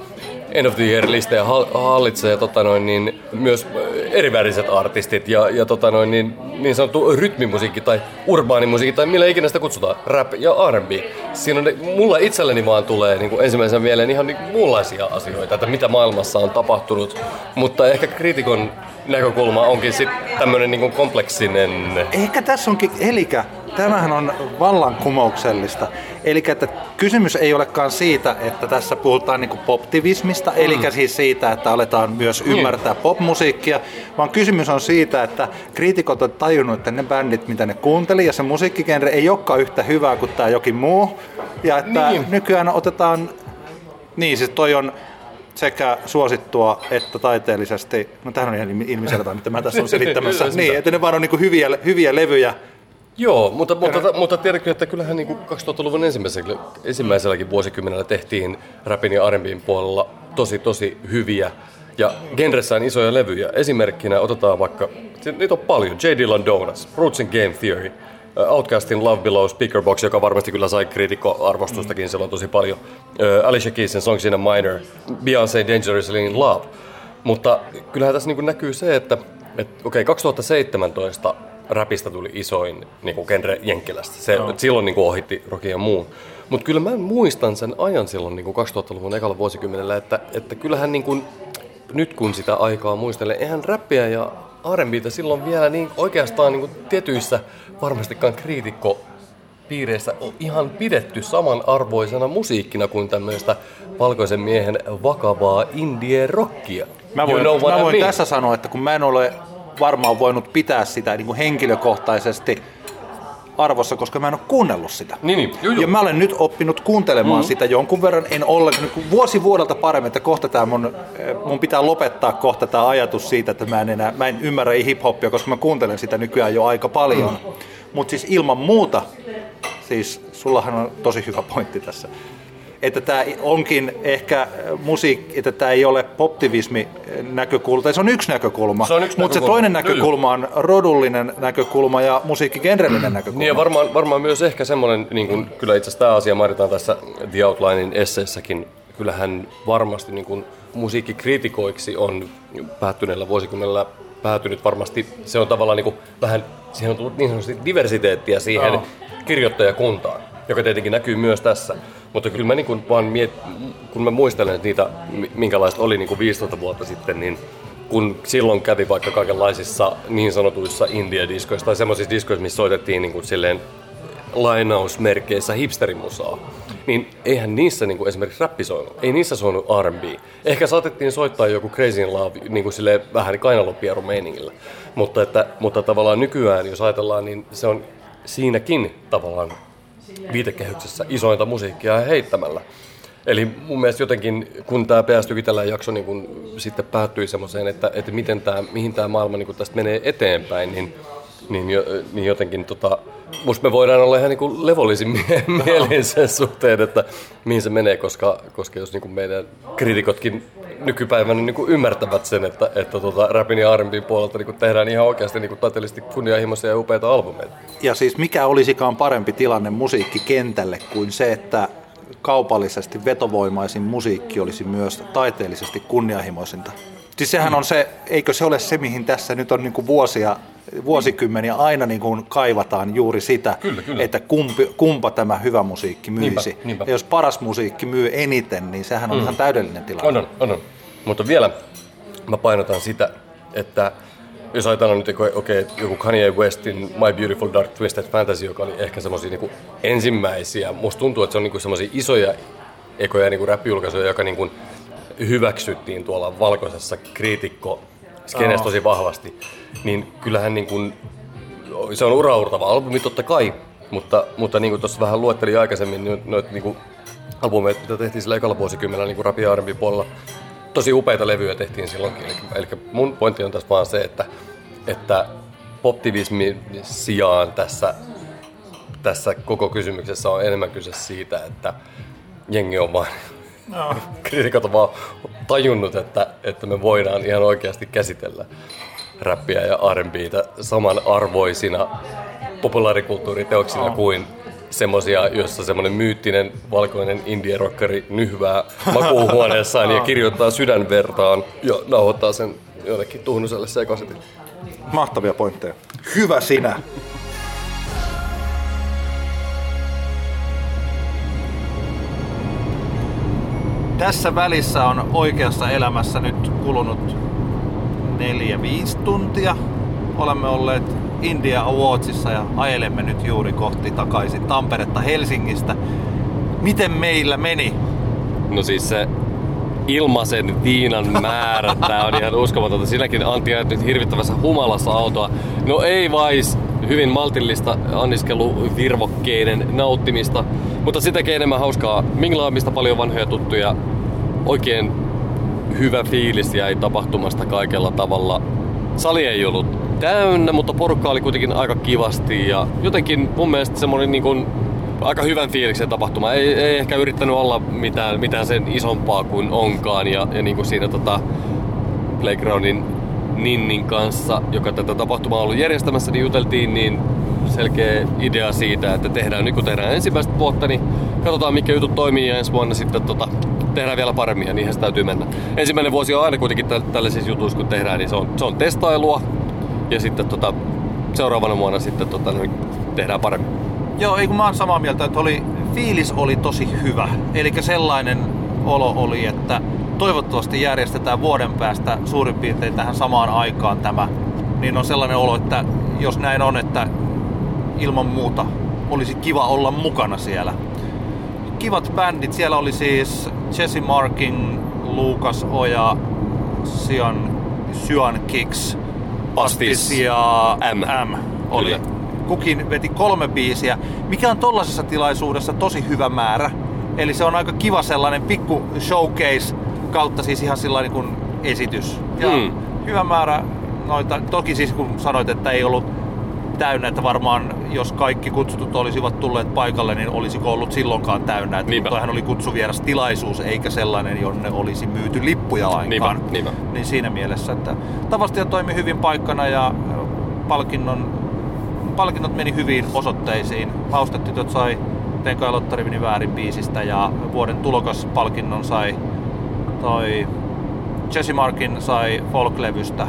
End of the Year-listejä hallitsee tota noin, niin, myös eriväriset artistit ja, ja tota noin, niin, niin sanottu rytmimusiikki tai urbaanimusiikki tai millä ikinä sitä kutsutaan, rap ja R&B. Siinä on, mulla itselleni vaan tulee niin kuin ensimmäisen mieleen ihan niin muunlaisia asioita, että mitä maailmassa on tapahtunut, mutta ehkä kritikon näkökulma onkin sitten tämmöinen niin kompleksinen. Ehkä tässä onkin, elikä tämähän on vallankumouksellista. Eli että kysymys ei olekaan siitä, että tässä puhutaan niin poptivismista, mm. eli siis siitä, että aletaan myös niin. ymmärtää mm. popmusiikkia, vaan kysymys on siitä, että kriitikot on tajunnut, että ne bändit, mitä ne kuunteli, ja se musiikkigenre ei olekaan yhtä hyvää kuin tämä jokin muu, ja että niin. nykyään otetaan Niin, siis toi on sekä suosittua että taiteellisesti, no tämähän on ihan ilmiselvää, mitä mä tässä on selittämässä, niin, että ne vaan on niin hyviä, hyviä levyjä, Joo, mutta, mutta, mutta tiedätkö, että kyllähän niin 2000-luvun ensimmäisellä, ensimmäiselläkin vuosikymmenellä tehtiin rapin ja R&Bin puolella tosi tosi hyviä ja genressään isoja levyjä. Esimerkkinä otetaan vaikka, niitä on paljon, J. Dillon Donuts, Roots and Game Theory, Outcastin Love Below Speakerbox, joka varmasti kyllä sai kriitikkoarvostustakin silloin tosi paljon. Uh, Alicia Keysin Songs in a Minor, Beyoncé Dangerously in Love. Mutta kyllähän tässä niin näkyy se, että, että okei, okay, 2017 rapista tuli isoin niin kuin genre Jenkkilästä. Se, no. Silloin niin kuin ohitti rockin ja muun. Mutta kyllä mä muistan sen ajan silloin niin kuin 2000-luvun ekalla vuosikymmenellä, että, että kyllähän niin kuin, nyt kun sitä aikaa muistelen, eihän räppiä ja R&Btä silloin vielä niin oikeastaan niin kuin tietyissä varmastikaan kriitikko piireissä on ihan pidetty samanarvoisena musiikkina kuin tämmöistä valkoisen miehen vakavaa indie rockia. Mä voin, you know mä voin tässä sanoa, että kun mä en ole varmaan voinut pitää sitä niin kuin henkilökohtaisesti arvossa, koska mä en ole kuunnellut sitä. Niin, niin. Joo, joo. Ja mä olen nyt oppinut kuuntelemaan mm-hmm. sitä jonkun verran, en ollenkaan niin vuosi vuodelta paremmin, että kohta tämä mun, eh, mun pitää lopettaa kohta tämä ajatus siitä, että mä en enää, mä en ymmärrä hip-hoppia, koska mä kuuntelen sitä nykyään jo aika paljon. Mm. Mutta siis ilman muuta, siis sullahan on tosi hyvä pointti tässä että tämä onkin ehkä musiikki, että tämä ei ole poptivismi näkökulma, se on yksi näkökulma, se on yksi mutta se toinen näkökulma on rodullinen näkökulma ja musiikkigenrellinen näkökulma. Niin ja varmaan, varmaan myös ehkä semmoinen, niin kuin, kyllä itse asiassa tämä asia mainitaan tässä The Outlinein esseessäkin, kyllähän varmasti niin kuin, musiikkikritikoiksi on päättyneellä vuosikymmenellä päätynyt varmasti, se on tavallaan niin kuin, vähän, siihen on tullut niin sanotusti diversiteettiä siihen oh. kirjoittajakuntaan, joka tietenkin näkyy myös tässä. Mutta kyllä mä niin kuin vaan miet, kun mä muistelen niitä, minkälaista oli niin kuin 15 vuotta sitten, niin kun silloin kävi vaikka kaikenlaisissa niin sanotuissa India-diskoissa tai semmoisissa diskoissa, missä soitettiin niin kuin silleen lainausmerkeissä hipsterimusaa, niin eihän niissä niin kuin esimerkiksi räppi soinut. Ei niissä soinut R&B. Ehkä saatettiin soittaa joku Crazy in Love niin kuin silleen vähän kainalopieru meiningillä. Mutta, että, mutta tavallaan nykyään, jos ajatellaan, niin se on siinäkin tavallaan viitekehyksessä isointa musiikkia heittämällä. Eli mun mielestä jotenkin, kun tämä PS tällä jakso niin kun sitten päättyi semmoiseen, että, että miten tää, mihin tämä maailma niin tästä menee eteenpäin, niin, niin, jo, niin jotenkin tota, musta me voidaan olla ihan niin levollisin mie- mielin sen suhteen, että mihin se menee, koska, koska jos niin meidän kritikotkin nykypäivänä niin kuin ymmärtävät sen, että, että tota, rapin ja R&B puolelta niin kuin tehdään ihan oikeasti niin kuin taiteellisesti kunnianhimoisia ja upeita albumeita. Ja siis mikä olisikaan parempi tilanne musiikkikentälle kuin se, että kaupallisesti vetovoimaisin musiikki olisi myös taiteellisesti kunnianhimoisinta. Siis sehän on se, eikö se ole se, mihin tässä nyt on niin kuin vuosia, vuosikymmeniä aina niin kuin kaivataan juuri sitä, kyllä, kyllä. että kumpi, kumpa tämä hyvä musiikki myisi. Niinpä, niinpä. Ja jos paras musiikki myy eniten, niin sehän on mm. ihan täydellinen tilanne. On, on, on. Mutta vielä mä painotan sitä, että jos ajatellaan nyt, okei, okay, joku Kanye Westin My Beautiful Dark Twisted Fantasy, joka oli ehkä semmoisia niin ensimmäisiä, musta tuntuu, että se on niin semmoisia isoja ekoja niin räppijulkaisuja, joka niin kuin hyväksyttiin tuolla valkoisessa kriitikko skeneessä tosi vahvasti, niin kyllähän niin kuin, se on uraurtava albumi totta kai, mutta, mutta niin kuin tuossa vähän luettelin aikaisemmin niin noita niin kuin albumeita, mitä tehtiin sillä ekalla vuosikymmenellä niin kuin rap ja puolella, tosi upeita levyjä tehtiin silloinkin. Eli, eli mun pointti on tässä vaan se, että, että poptivismin sijaan tässä, tässä koko kysymyksessä on enemmän kyse siitä, että jengi on vaan No. Kriitikot on vaan tajunnut, että, että me voidaan ihan oikeasti käsitellä räppiä ja R&Btä samanarvoisina populaarikulttuuriteoksina oh. kuin semmosia, jossa semmoinen myyttinen valkoinen indie-rockeri nyhvää makuuhuoneessaan ja kirjoittaa sydänvertaan ja nauhoittaa sen jollekin tuhnuselle sekositille. Mahtavia pointteja. Hyvä sinä! Tässä välissä on oikeassa elämässä nyt kulunut neljä viisi tuntia. Olemme olleet India Awardsissa ja ajelemme nyt juuri kohti takaisin Tamperetta Helsingistä. Miten meillä meni? No siis se ilmaisen viinan määrä, tää on ihan uskomatonta. Sinäkin Antti nyt hirvittävässä humalassa autoa. No ei vais, hyvin maltillista anniskeluvirvokkeiden nauttimista, mutta sitäkin enemmän hauskaa minglaamista paljon vanhoja tuttuja oikein hyvä fiilis jäi tapahtumasta kaikella tavalla. Sali ei ollut täynnä, mutta porukka oli kuitenkin aika kivasti ja jotenkin mun mielestä semmoinen niin kuin aika hyvän fiiliksen tapahtuma. Ei, ei ehkä yrittänyt olla mitään, mitään sen isompaa kuin onkaan ja, ja niin kuin siinä tota Playgroundin Ninnin kanssa, joka tätä tapahtumaa on ollut järjestämässä, niin juteltiin niin selkeä idea siitä, että tehdään nyt kun tehdään ensimmäistä vuotta, niin katsotaan mikä jutut toimii ja ensi vuonna sitten tota, tehdään vielä paremmin ja niinhän se täytyy mennä. Ensimmäinen vuosi on aina kuitenkin täl- tällaisissa jutuissa kun tehdään, niin se on, se on testailua ja sitten tota, seuraavana vuonna sitten tota, niin tehdään paremmin. Joo, ei kun mä oon samaa mieltä, että oli, fiilis oli tosi hyvä. Eli sellainen olo oli, että toivottavasti järjestetään vuoden päästä suurin piirtein tähän samaan aikaan tämä. Niin on sellainen olo, että jos näin on, että ilman muuta olisi kiva olla mukana siellä. Kivat bändit, siellä oli siis Jesse Markin, Lukas Oja, Sian, Syan Kicks, Pastis ja M. M oli. Kyllä. Kukin veti kolme biisiä, mikä on tollaisessa tilaisuudessa tosi hyvä määrä. Eli se on aika kiva sellainen pikku showcase kautta siis ihan sellainen kuin esitys. Ja Hmm. hyvä määrä noita, toki siis kun sanoit, että ei ollut täynnä, että varmaan jos kaikki kutsutut olisivat tulleet paikalle, niin olisiko ollut silloinkaan täynnä. Että Niinpä. toihan oli kutsuvieras tilaisuus, eikä sellainen, jonne olisi myyty lippuja lainkaan. Niinpä, niinpä. Niin siinä mielessä, että Tavastia toimi hyvin paikkana ja palkinnon, palkinnot meni hyvin osoitteisiin. Maustetytöt sai Tenka ja Lottari meni väärin biisistä ja vuoden tulokaspalkinnon sai toi Jesse Markin sai folk-levystä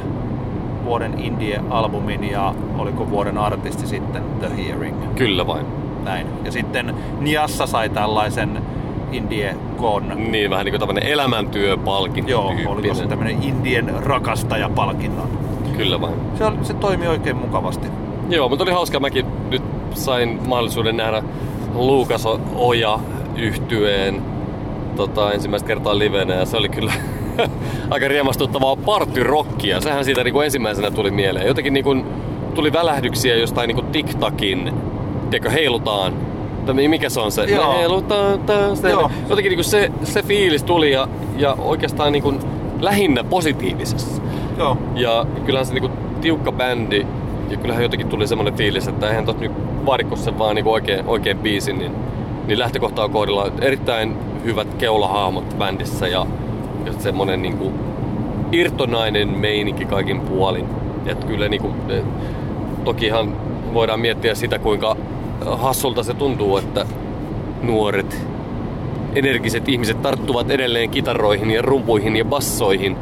vuoden indie-albumin ja oliko vuoden artisti sitten The Hearing. Kyllä vain. Näin. Ja sitten Niassa sai tällaisen indie-kon. Niin, vähän niin kuin tämmöinen elämäntyöpalkinto Joo, tyyppinen. oliko se tämmönen indien rakastajapalkinnon. Kyllä vain. Se, oli, se toimi oikein mukavasti. Joo, mutta oli hauska. Mäkin nyt sain mahdollisuuden nähdä Luukas Oja yhtyeen tota, ensimmäistä kertaa livenä ja se oli kyllä aika riemastuttavaa partyrockia. Sehän siitä niin kuin ensimmäisenä tuli mieleen. Jotenkin niin kuin, tuli välähdyksiä jostain niin kuin TikTokin, tiedätkö, heilutaan. Tai mikä se on se? Joo. Me heilutaan taas. Joo. Jotenkin niin kuin se, se fiilis tuli ja, ja oikeastaan niin kuin lähinnä positiivisessa. Joo. Ja kyllähän se niinku tiukka bändi, ja kyllähän jotenkin tuli semmoinen fiilis, että eihän tot nyt vaadiko sen vaan niinku oikein, oikein biisin, niin, niin lähtökohta on kohdilla erittäin hyvät keulahahmot bändissä ja, ja semmonen niinku irtonainen meininki kaikin puolin. Et kyllä niinku, eh, tokihan voidaan miettiä sitä, kuinka hassulta se tuntuu, että nuoret energiset ihmiset tarttuvat edelleen kitaroihin ja rumpuihin ja bassoihin.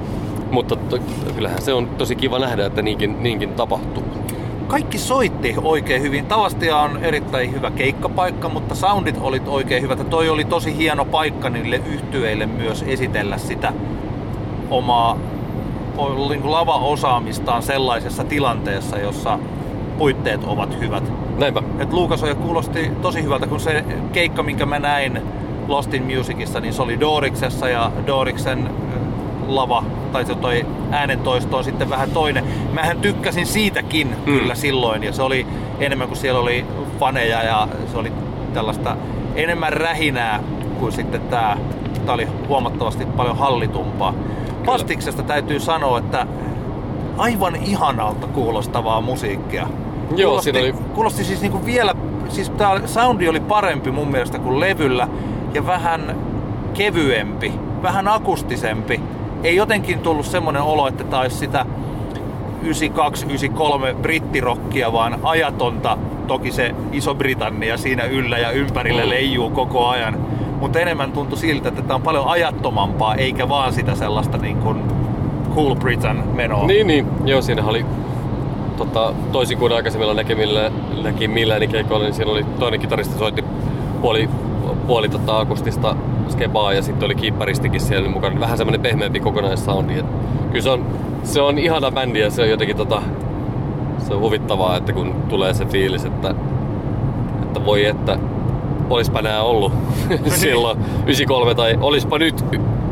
Mutta to, kyllähän se on tosi kiva nähdä, että niinkin, niinkin tapahtuu. Kaikki soitti oikein hyvin. Tavastia on erittäin hyvä keikkapaikka, mutta soundit olit oikein hyvät. Ja toi oli tosi hieno paikka niille yhtyeille myös esitellä sitä omaa niin lava-osaamistaan sellaisessa tilanteessa, jossa puitteet ovat hyvät. Näinpä. Et Luukas Oja kuulosti tosi hyvältä, kun se keikka, minkä mä näin Lost in Musicissa, niin se oli Doriksessa ja Doriksen lava, tai se toi äänentoisto on sitten vähän toinen. Mähän tykkäsin siitäkin Mm. kyllä silloin, ja se oli enemmän kuin siellä oli faneja, ja se oli tällaista enemmän rähinää kuin sitten tää. Tää oli huomattavasti paljon hallitumpaa. Pastiksesta täytyy sanoa, että aivan ihanalta kuulostavaa musiikkia. Joo, kuulosti, siinä oli- kuulosti siis niinku vielä, siis tää soundi oli parempi mun mielestä kuin levyllä ja vähän kevyempi, vähän akustisempi. Ei jotenkin tullut semmonen olo, että tää olisi sitä 92-93 brittirokkia, vaan ajatonta. Toki se Iso-Britannia siinä yllä ja ympärillä Mm. leijuu koko ajan. Mutta enemmän tuntui siltä, että tämä on paljon ajattomampaa, eikä vaan sitä sellaista niin kuin Cool Britain menoa. Niin, niin. Joo, siinä oli tota, toisin kuin aikaisemmilla näkemillä, näkemilläni keikoilla, niin siellä oli toinen kitaristi soitti puoli, puoli tota, akustista skebaa ja sitten oli kiipparistikin siellä mukana. Vähän semmoinen pehmeämpi kokonaissoundi. Et Kyllä se on, se on ihana bändi ja se on jotenkin tota, se on huvittavaa, että kun tulee se fiilis, että, että voi että olispa nää ollut silloin 93 tai olispa nyt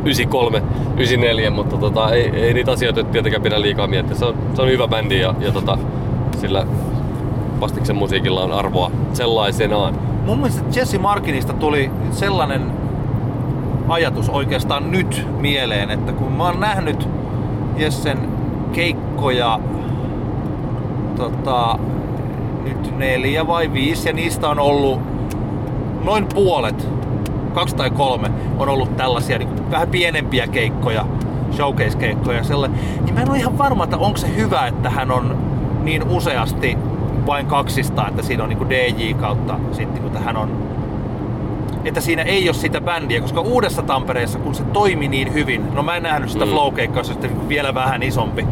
93, 94, mutta tota, ei, ei niitä asioita tietenkään pidä liikaa miettiä. Se on, se on hyvä bändi ja, ja tota, sillä Pastiksen musiikilla on arvoa sellaisenaan. Mun mielestä Jesse Markinista tuli sellainen ajatus oikeastaan nyt mieleen, että kun mä oon nähnyt Jessen keikkoja tota, nyt neljä vai viisi ja niistä on ollut noin puolet, kaksi tai kolme, on ollut tällaisia niin vähän pienempiä keikkoja, showcase-keikkoja sellainen, niin mä en ole ihan varma, että onko se hyvä, että hän on niin useasti vain kaksista, että siinä on niin kuin DJ kautta sitten, kun hän on että siinä ei ole sitä bändiä, koska uudessa Tampereessa, kun se toimi niin hyvin, no mä en nähnyt sitä mm. flow sitten vielä vähän isompi,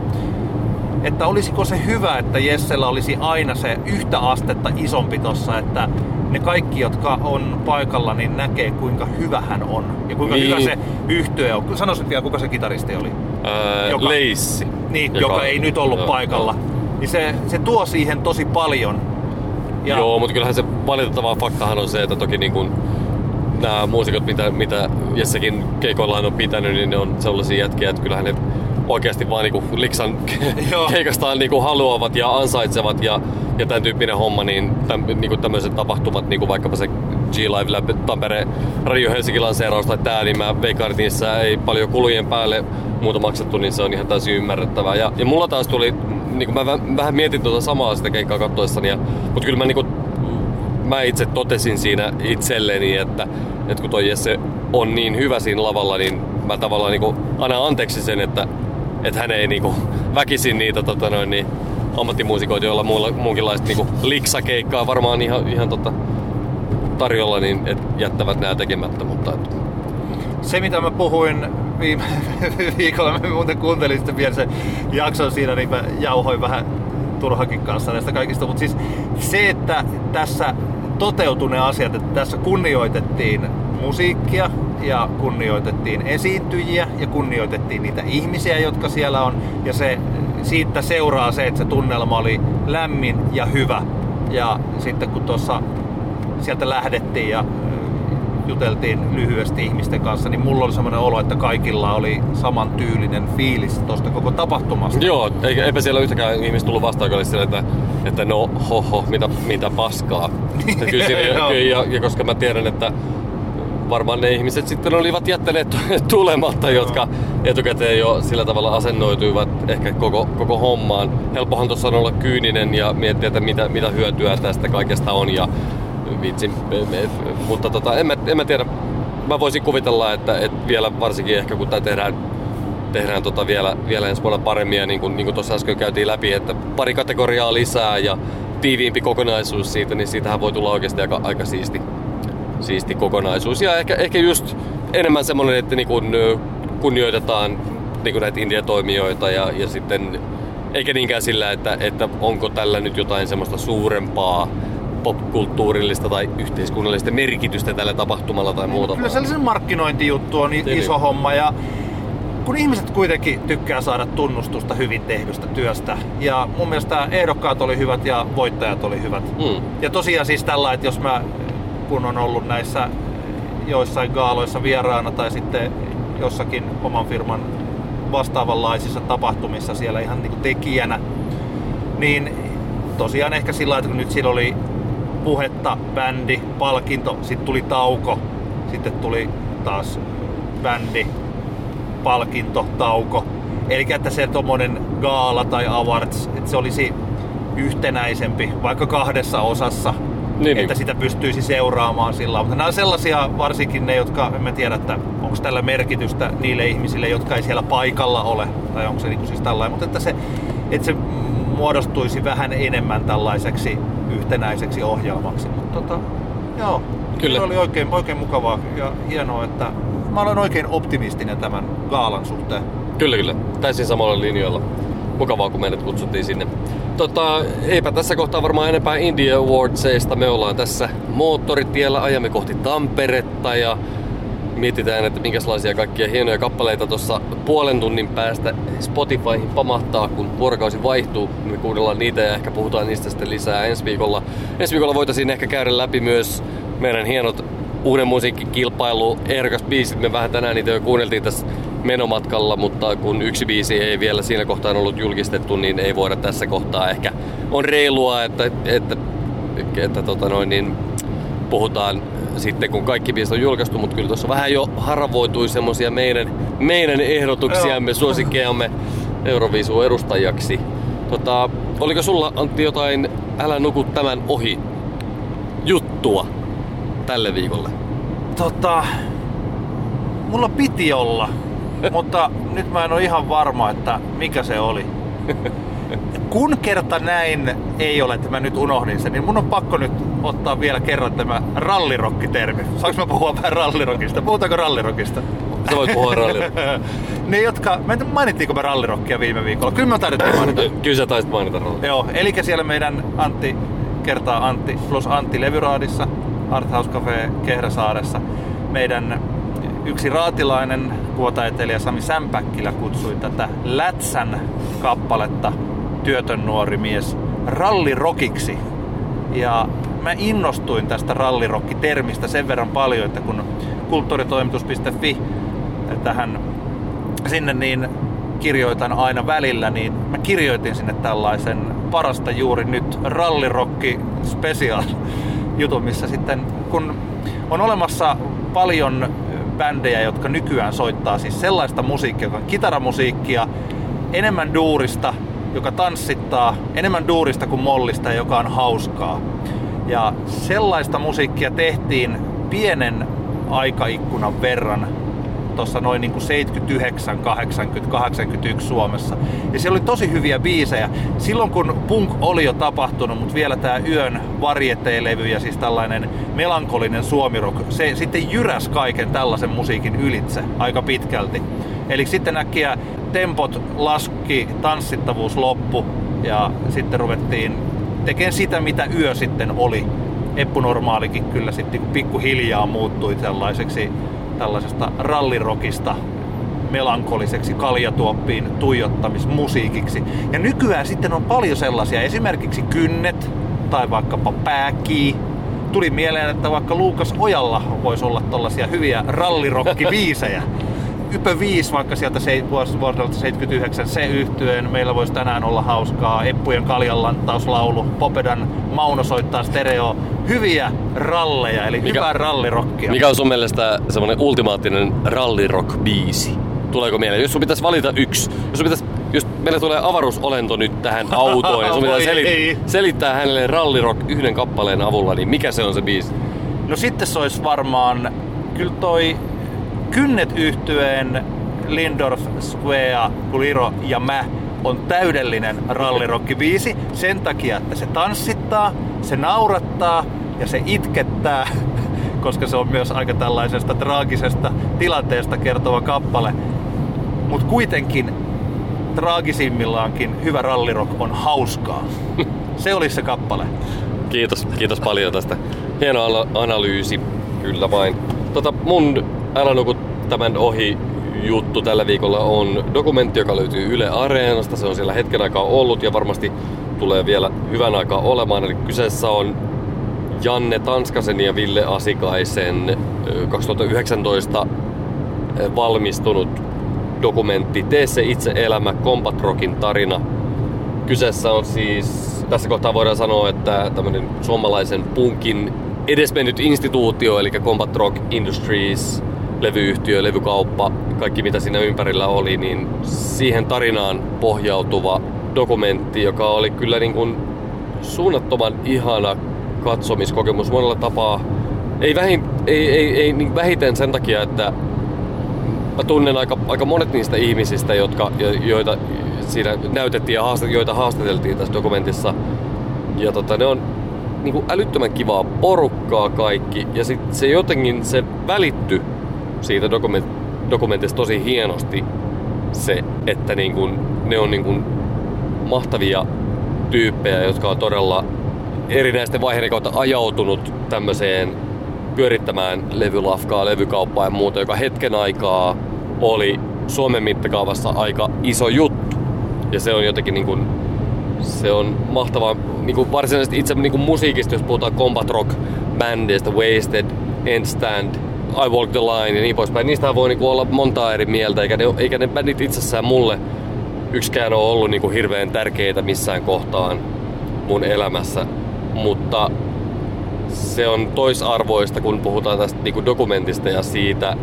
että olisiko se hyvä, että Jessellä olisi aina se yhtä astetta isompi tossa, että ne kaikki, jotka on paikalla, niin näkee kuinka hyvä hän on. Ja kuinka niin. hyvä se yhtye on. Sanoisin vielä, kuka se kitaristi oli? Öö, joka, Leissi. Niin, joka, joka ei nyt ollut joo, paikalla. Joo. Niin se, se tuo siihen tosi paljon. Ja... Joo, mutta kyllähän se valitettava faktahan on se, että toki niin kuin nämä muusikot, mitä, mitä Jessekin keikoillaan on pitänyt, niin ne on sellaisia jätkiä, että kyllähän ne oikeasti vaan niinku liksan keikastaan niinku haluavat ja ansaitsevat ja, ja tämän tyyppinen homma, niin täm, niinku tämmöiset tapahtumat, niinku vaikkapa se G-Live Tampere Radio Helsinki lanseeraus tai tää, niin mä veikkaan, että niissä ei paljon kulujen päälle muuta maksettu, niin se on ihan täysin ymmärrettävää. Ja, ja mulla taas tuli, niin mä vähän mietin tuota samaa sitä keikkaa kattoessani, ja, mutta kyllä mä niin kuin, mä itse totesin siinä itselleni, että, että kun toi Jesse on niin hyvä siinä lavalla, niin mä tavallaan niin annan anteeksi sen, että, että hän ei niin kuin, väkisin niitä tota noin, niin, ammattimuusikoita, joilla muulla, muunkinlaista niin liksakeikkaa varmaan ihan, ihan tota, tarjolla, niin et jättävät nämä tekemättä. Mutta, et... Se mitä mä puhuin viime viikolla, muuten kuuntelin sitten vielä se jakson siinä, niin mä jauhoin vähän turhakin kanssa näistä kaikista. Mutta siis se, että tässä toteutui ne asiat, että tässä kunnioitettiin musiikkia ja kunnioitettiin esiintyjiä ja kunnioitettiin niitä ihmisiä, jotka siellä on. Ja se, siitä seuraa se, että se tunnelma oli lämmin ja hyvä. Ja sitten kun tuossa sieltä lähdettiin ja juteltiin lyhyesti ihmisten kanssa, niin mulla oli semmoinen olo, että kaikilla oli saman tyylinen fiilis tuosta koko tapahtumasta. Joo, eipä siellä yhtäkään ihmistä tullut vastaan, oli sillä, että, että no hoho, mitä, mitä paskaa. ja, kyllä siinä, ja, ja, ja, koska mä tiedän, että varmaan ne ihmiset sitten olivat jättäneet tulematta, jotka etukäteen jo sillä tavalla asennoituivat ehkä koko, koko hommaan. Helppohan tuossa on olla kyyninen ja miettiä, että mitä, mitä hyötyä tästä kaikesta on ja vitsi, mutta tota, en, mä, en mä tiedä. Mä voisin kuvitella, että, että vielä varsinkin ehkä kun tämä tehdään tehdään tota vielä, vielä ensi vuonna paremmin ja niin kuin, niin kuin tuossa äsken käytiin läpi, että pari kategoriaa lisää ja tiiviimpi kokonaisuus siitä, niin siitähän voi tulla oikeasti aika, aika siisti, siisti kokonaisuus. Ja ehkä, ehkä just enemmän semmoinen, että niin kuin kunnioitetaan niin kuin näitä India-toimijoita ja, ja sitten eikä niinkään sillä, että, että onko tällä nyt jotain semmoista suurempaa popkulttuurillista tai yhteiskunnallista merkitystä tällä tapahtumalla tai muuta. Kyllä sellaisen markkinointijuttu on Eli. iso homma ja kun ihmiset kuitenkin tykkää saada tunnustusta hyvin tehdystä työstä. Ja mun mielestä ehdokkaat oli hyvät ja voittajat oli hyvät. Mm. Ja tosiaan siis tällä, että jos mä kun on ollut näissä joissain gaaloissa vieraana tai sitten jossakin oman firman vastaavanlaisissa tapahtumissa siellä ihan niin kuin tekijänä, niin tosiaan ehkä sillä että kun nyt siellä oli puhetta, bändi, palkinto, sitten tuli tauko, sitten tuli taas bändi, palkinto, tauko. Eli että se tommonen gaala tai awards, että se olisi yhtenäisempi, vaikka kahdessa osassa, niin, että niin. sitä pystyisi seuraamaan sillä Mutta nämä on sellaisia, varsinkin ne, jotka, en mä tiedä, että onko tällä merkitystä niille ihmisille, jotka ei siellä paikalla ole, tai onko se niin siis tällainen, mutta että se, että se muodostuisi vähän enemmän tällaiseksi yhtenäiseksi ohjelmaksi. Mutta tota, joo, Kyllä. se oli oikein, oikein mukavaa ja hienoa, että mä olen oikein optimistinen tämän gaalan suhteen. Kyllä, kyllä. Täysin samalla linjoilla. Mukavaa, kun meidät kutsuttiin sinne. Tota, eipä tässä kohtaa varmaan enempää India Awardsista. Me ollaan tässä moottoritiellä, ajamme kohti Tamperetta ja mietitään, että minkälaisia kaikkia hienoja kappaleita tuossa puolen tunnin päästä Spotifyhin pamahtaa, kun vuorokausi vaihtuu. Me kuunnellaan niitä ja ehkä puhutaan niistä sitten lisää ensi viikolla. Ensi viikolla voitaisiin ehkä käydä läpi myös meidän hienot uuden musiikkikilpailu ehdokas biisit. Me vähän tänään niitä jo kuunneltiin tässä menomatkalla, mutta kun yksi biisi ei vielä siinä kohtaa ollut julkistettu, niin ei voida tässä kohtaa ehkä on reilua, että, että, että, että tota noin, niin puhutaan sitten, kun kaikki biisit on julkaistu, mutta kyllä tuossa vähän jo haravoitui semmosia meidän, meidän ehdotuksiamme, suosikkeamme Euroviisun edustajaksi. Tota, oliko sulla Antti jotain Älä nuku tämän ohi juttua tälle viikolle? Tota, mulla piti olla, mutta nyt mä en ole ihan varma, että mikä se oli. Kun kerta näin ei ole, että mä nyt unohdin sen, niin mun on pakko nyt ottaa vielä kerran tämä rallirokki-termi. Saanko mä puhua vähän rallirokista? Puhutaanko rallirokista? Sä voit puhua rallirokista. ne, jotka... Mä en mainittiinko me rallirokkia viime viikolla? Kyllä mä taidettiin mainita. Kyllä sä taisit mainita rallirokkia. Joo, eli siellä meidän Antti kertaa Antti plus Antti Levyraadissa, Arthouse Cafe Kehräsaaressa. Meidän yksi raatilainen kuvataiteilija Sami Sämpäkkilä kutsui tätä Lätsän kappaletta työtön nuori mies rallirokiksi. Ja mä innostuin tästä rallirokki-termistä sen verran paljon, että kun kulttuuritoimitus.fi tähän sinne niin kirjoitan aina välillä, niin mä kirjoitin sinne tällaisen parasta juuri nyt rallirokki special jutun, missä sitten kun on olemassa paljon bändejä, jotka nykyään soittaa siis sellaista musiikkia, joka on kitaramusiikkia, enemmän duurista, joka tanssittaa, enemmän duurista kuin mollista, joka on hauskaa. Ja sellaista musiikkia tehtiin pienen aikaikkunan verran tuossa noin niin kuin 79, 80, 81 Suomessa. Ja siellä oli tosi hyviä biisejä. Silloin kun punk oli jo tapahtunut, mutta vielä tämä Yön varjetteilevy ja siis tällainen melankolinen suomirok, se sitten jyräs kaiken tällaisen musiikin ylitse aika pitkälti. Eli sitten äkkiä tempot laski, tanssittavuus loppu ja sitten ruvettiin tekemään sitä, mitä yö sitten oli. Eppu Normaalikin kyllä sitten pikkuhiljaa muuttui sellaiseksi tällaisesta rallirokista melankoliseksi kaljatuoppiin tuijottamismusiikiksi. Ja nykyään sitten on paljon sellaisia, esimerkiksi Kynnet tai vaikkapa Pääkii. Tuli mieleen, että vaikka Luukas Ojalla voisi olla tällaisia hyviä rallirokkiviisejä. Ypö 5 vaikka sieltä se, vuodelta 79 se yhtyeen. Meillä voisi tänään olla hauskaa. Eppujen kaljanlantauslaulu. Popedan Mauno soittaa stereo. Hyviä ralleja, eli mikä, hyvää rallirokkia. Mikä on sun mielestä semmonen ultimaattinen rallirock-biisi? Tuleeko mieleen? Jos sun pitäisi valita yksi, jos sun pitäisi jos meillä tulee avaruusolento nyt tähän autoon ja sun pitää seli- selittää hänelle rallirock yhden kappaleen avulla, niin mikä se on se biisi? No sitten se olisi varmaan kyllä toi Kynnet yhtyeen Lindorf, Squea, Kuliro ja mä on täydellinen rallirokkibiisi sen takia, että se tanssittaa, se naurattaa ja se itkettää, koska se on myös aika tällaisesta traagisesta tilanteesta kertova kappale. Mutta kuitenkin traagisimmillaankin hyvä rallirock on hauskaa. Se olisi se kappale. Kiitos, kiitos paljon tästä. Hieno analyysi, kyllä vain. Tota, mun Älä nuku tämän ohi juttu tällä viikolla on dokumentti, joka löytyy Yle Areenasta. Se on siellä hetken aikaa ollut ja varmasti tulee vielä hyvän aikaa olemaan. Eli kyseessä on Janne Tanskasen ja Ville Asikaisen 2019 valmistunut dokumentti Tee se itse elämä, Combat Rockin tarina. Kyseessä on siis, tässä kohtaa voidaan sanoa, että tämmöinen suomalaisen punkin edesmennyt instituutio, eli Combat Rock Industries, levyyhtiö, levykauppa, kaikki mitä siinä ympärillä oli, niin siihen tarinaan pohjautuva dokumentti, joka oli kyllä niin kuin suunnattoman ihana katsomiskokemus monella tapaa. Ei, vähin, ei, ei, ei niin vähiten sen takia, että mä tunnen aika, aika monet niistä ihmisistä, jotka, joita siinä näytettiin ja haastet, joita haastateltiin tässä dokumentissa. Ja tota, ne on niin kuin älyttömän kivaa porukkaa kaikki. Ja sit se jotenkin se välitty siitä dokument, dokumentista tosi hienosti se, että niin kuin, ne on niin kuin mahtavia tyyppejä, jotka on todella erinäisten vaiheiden kautta ajautunut tämmöiseen pyörittämään levylafkaa, levykauppaa ja muuta, joka hetken aikaa oli Suomen mittakaavassa aika iso juttu. Ja se on jotenkin niin kuin, se on mahtavaa, niin kuin varsinaisesti itse niin kuin musiikista, jos puhutaan combat rock bändeistä, Wasted, Endstand, I Walk the Line ja niin poispäin. Niistä voi niinku olla montaa eri mieltä, eikä ne, eikä ne bändit itsessään mulle yksikään ole ollut niinku hirveän tärkeitä missään kohtaan mun elämässä. Mutta se on toisarvoista, kun puhutaan tästä niin kuin dokumentista ja siitä,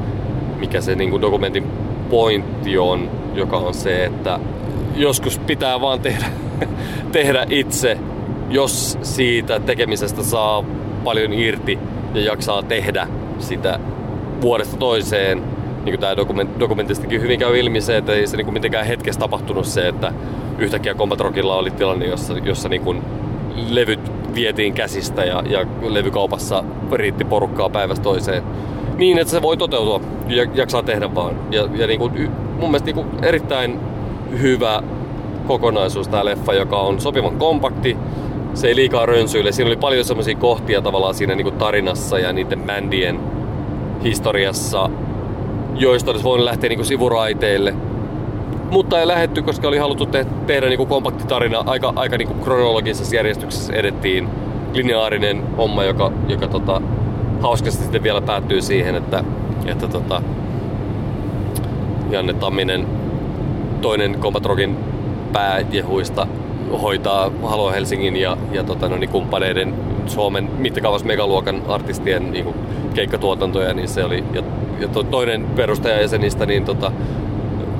mikä se niin kuin dokumentin pointti on, joka on se, että joskus pitää vaan tehdä, tehdä itse, jos siitä tekemisestä saa paljon irti ja jaksaa tehdä sitä vuodesta toiseen. Niin kuin tämä dokument, dokumentistakin hyvin käy ilmi se, että ei se niin kuin mitenkään hetkessä tapahtunut se, että yhtäkkiä Combat Rockilla oli tilanne, jossa, jossa niin kuin levyt vietiin käsistä ja, ja levykaupassa riitti porukkaa päivästä toiseen. Niin, että se voi toteutua ja jaksaa tehdä vaan. Ja, ja niin kuin, mun mielestä niin kuin erittäin hyvä kokonaisuus tämä leffa, joka on sopivan kompakti. Se ei liikaa rönsyile. Siinä oli paljon semmoisia kohtia tavallaan siinä niin kuin tarinassa ja niiden bändien historiassa, joista olisi voinut lähteä niin kuin sivuraiteille. Mutta ei lähetty, koska oli haluttu te- tehdä niin kuin kompakti tarina. Aika, aika niin kuin kronologisessa järjestyksessä edettiin lineaarinen homma, joka, joka tota, hauskasti sitten vielä päättyy siihen, että, että tota, Janne Tamminen, toinen Combatrogin pääjehuista, hoitaa Halo Helsingin ja, ja tota, no, niin kumppaneiden Suomen mittakaavassa megaluokan artistien niin kuin, keikkatuotantoja, niin se oli, ja, ja to, toinen perustajajäsenistä niin tota,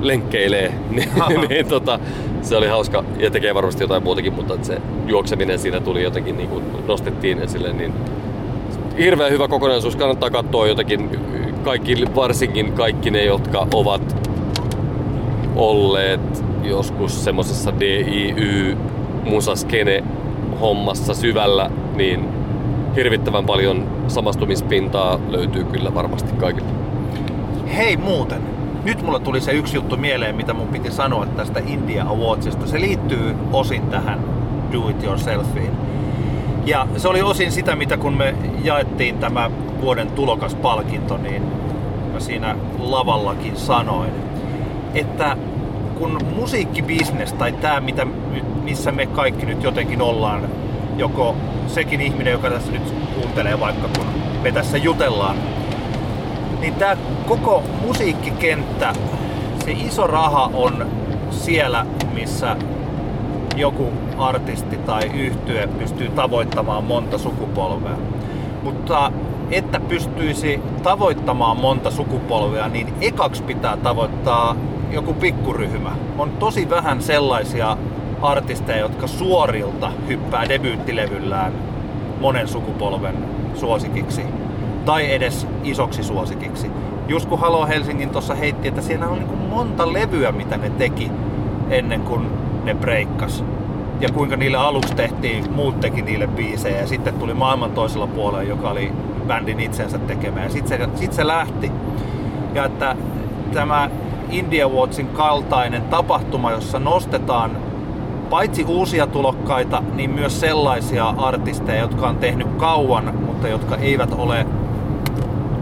lenkkeilee, niin, niin tota, se oli hauska ja tekee varmasti jotain muutakin, mutta se juokseminen siinä tuli jotenkin niin kuin nostettiin esille, niin hirveän hyvä kokonaisuus, kannattaa katsoa jotenkin kaikki, varsinkin kaikki ne, jotka ovat olleet joskus semmosessa DIY musaskene hommassa syvällä, niin hirvittävän paljon samastumispintaa löytyy kyllä varmasti kaikille. Hei muuten, nyt mulla tuli se yksi juttu mieleen, mitä mun piti sanoa tästä India Awardsista. Se liittyy osin tähän Do It Yourselfiin. Ja se oli osin sitä, mitä kun me jaettiin tämä vuoden tulokaspalkinto, niin mä siinä lavallakin sanoin, että kun musiikkibisnes tai tämä, mitä, missä me kaikki nyt jotenkin ollaan, joko sekin ihminen, joka tässä nyt kuuntelee vaikka kun me tässä jutellaan, niin tämä koko musiikkikenttä, se iso raha on siellä, missä joku artisti tai yhtye pystyy tavoittamaan monta sukupolvea. Mutta että pystyisi tavoittamaan monta sukupolvea, niin ekaksi pitää tavoittaa joku pikkuryhmä. On tosi vähän sellaisia artisteja, jotka suorilta hyppää debyyttilevyllään monen sukupolven suosikiksi. Tai edes isoksi suosikiksi. Just kun Halo Helsingin tuossa heitti, että siellä on niin monta levyä, mitä ne teki ennen kuin ne breikkas. Ja kuinka niille aluksi tehtiin, muut teki niille biisejä. Ja sitten tuli maailman toisella puolella, joka oli bändin itsensä tekemä. Ja sitten se, sit se lähti. Ja että tämä India Watsin kaltainen tapahtuma, jossa nostetaan paitsi uusia tulokkaita, niin myös sellaisia artisteja, jotka on tehnyt kauan, mutta jotka eivät ole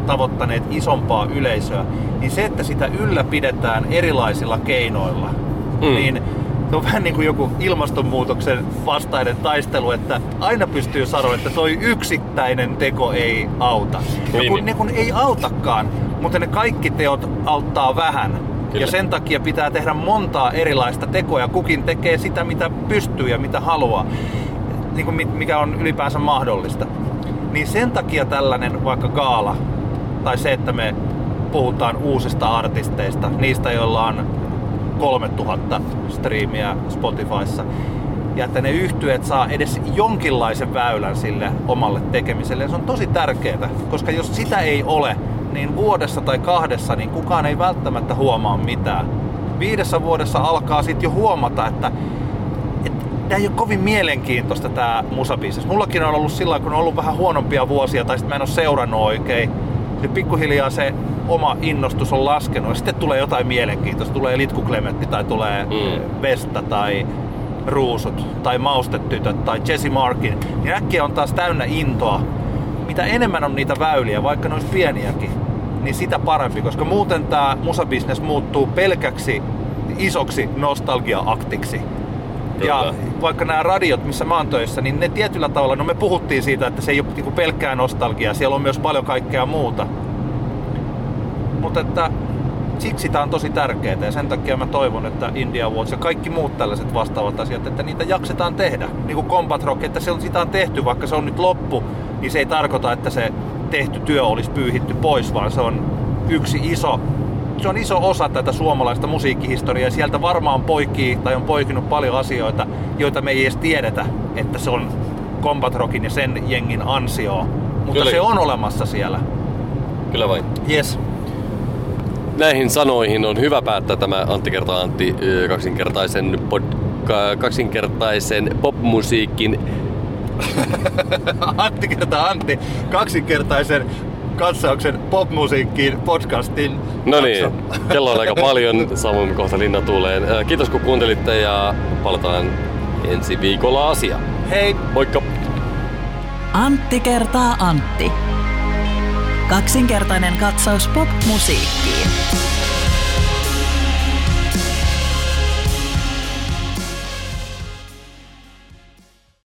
tavoittaneet isompaa yleisöä, niin se, että sitä ylläpidetään erilaisilla keinoilla, mm. niin se on vähän niin kuin joku ilmastonmuutoksen vastainen taistelu, että aina pystyy sanoa, että toi yksittäinen teko ei auta. Ja kun, niin. ne kun ei autakaan, mutta ne kaikki teot auttaa vähän. Kyllä. Ja sen takia pitää tehdä montaa erilaista tekoa ja kukin tekee sitä, mitä pystyy ja mitä haluaa, niin kuin mikä on ylipäänsä mahdollista. Niin sen takia tällainen vaikka gaala, tai se, että me puhutaan uusista artisteista, niistä, joilla on 3000 striimiä Spotifyssa, ja että ne yhtyöt saa edes jonkinlaisen väylän sille omalle tekemiselle. se on tosi tärkeää, koska jos sitä ei ole, niin vuodessa tai kahdessa niin kukaan ei välttämättä huomaa mitään. Viidessä vuodessa alkaa sitten jo huomata, että, tämä ei ole kovin mielenkiintoista tämä musabiisis. Mullakin on ollut sillä kun on ollut vähän huonompia vuosia tai sitten mä en ole seurannut oikein. Ja pikkuhiljaa se oma innostus on laskenut ja sitten tulee jotain mielenkiintoista. Tulee Litku Klementti tai tulee mm. Vesta tai Ruusut tai Maustetytöt tai Jesse Markin. Niin äkkiä on taas täynnä intoa. Mitä enemmän on niitä väyliä, vaikka ne olisi pieniäkin, niin sitä parempi, koska muuten tämä musabisnes muuttuu pelkäksi isoksi nostalgia-aktiksi. Kyllä. Ja vaikka nämä radiot, missä mä oon töissä, niin ne tietyllä tavalla, no me puhuttiin siitä, että se ei ole niinku pelkkää nostalgiaa, siellä on myös paljon kaikkea muuta. Mutta että siksi tämä on tosi tärkeää ja sen takia mä toivon, että India Wars ja kaikki muut tällaiset vastaavat asiat, että niitä jaksetaan tehdä. Niin kuin Combat Rock, että se on, sitä on tehty, vaikka se on nyt loppu, niin se ei tarkoita, että se tehty työ olisi pyyhitty pois, vaan se on yksi iso se on iso osa tätä suomalaista musiikkihistoriaa. Sieltä varmaan poikii tai on poikinut paljon asioita, joita me ei edes tiedetä, että se on Combat Rockin ja sen jengin ansio. Mutta Kyllä. se on olemassa siellä. Kyllä vain. Yes. Näihin sanoihin on hyvä päättää tämä Antti kertaa Antti kaksinkertaisen, pod, ka- kaksinkertaisen popmusiikin Antti kertaa Antti, kaksinkertaisen katsauksen popmusiikkiin podcastin. No niin, kello on aika paljon, saavumme kohta linnatuuleen. Ö, Kiitos kun kuuntelitte ja palataan ensi viikolla asiaan. Hei! Moikka! Antti kertaa Antti. Kaksinkertainen katsaus pop-musiikkiin.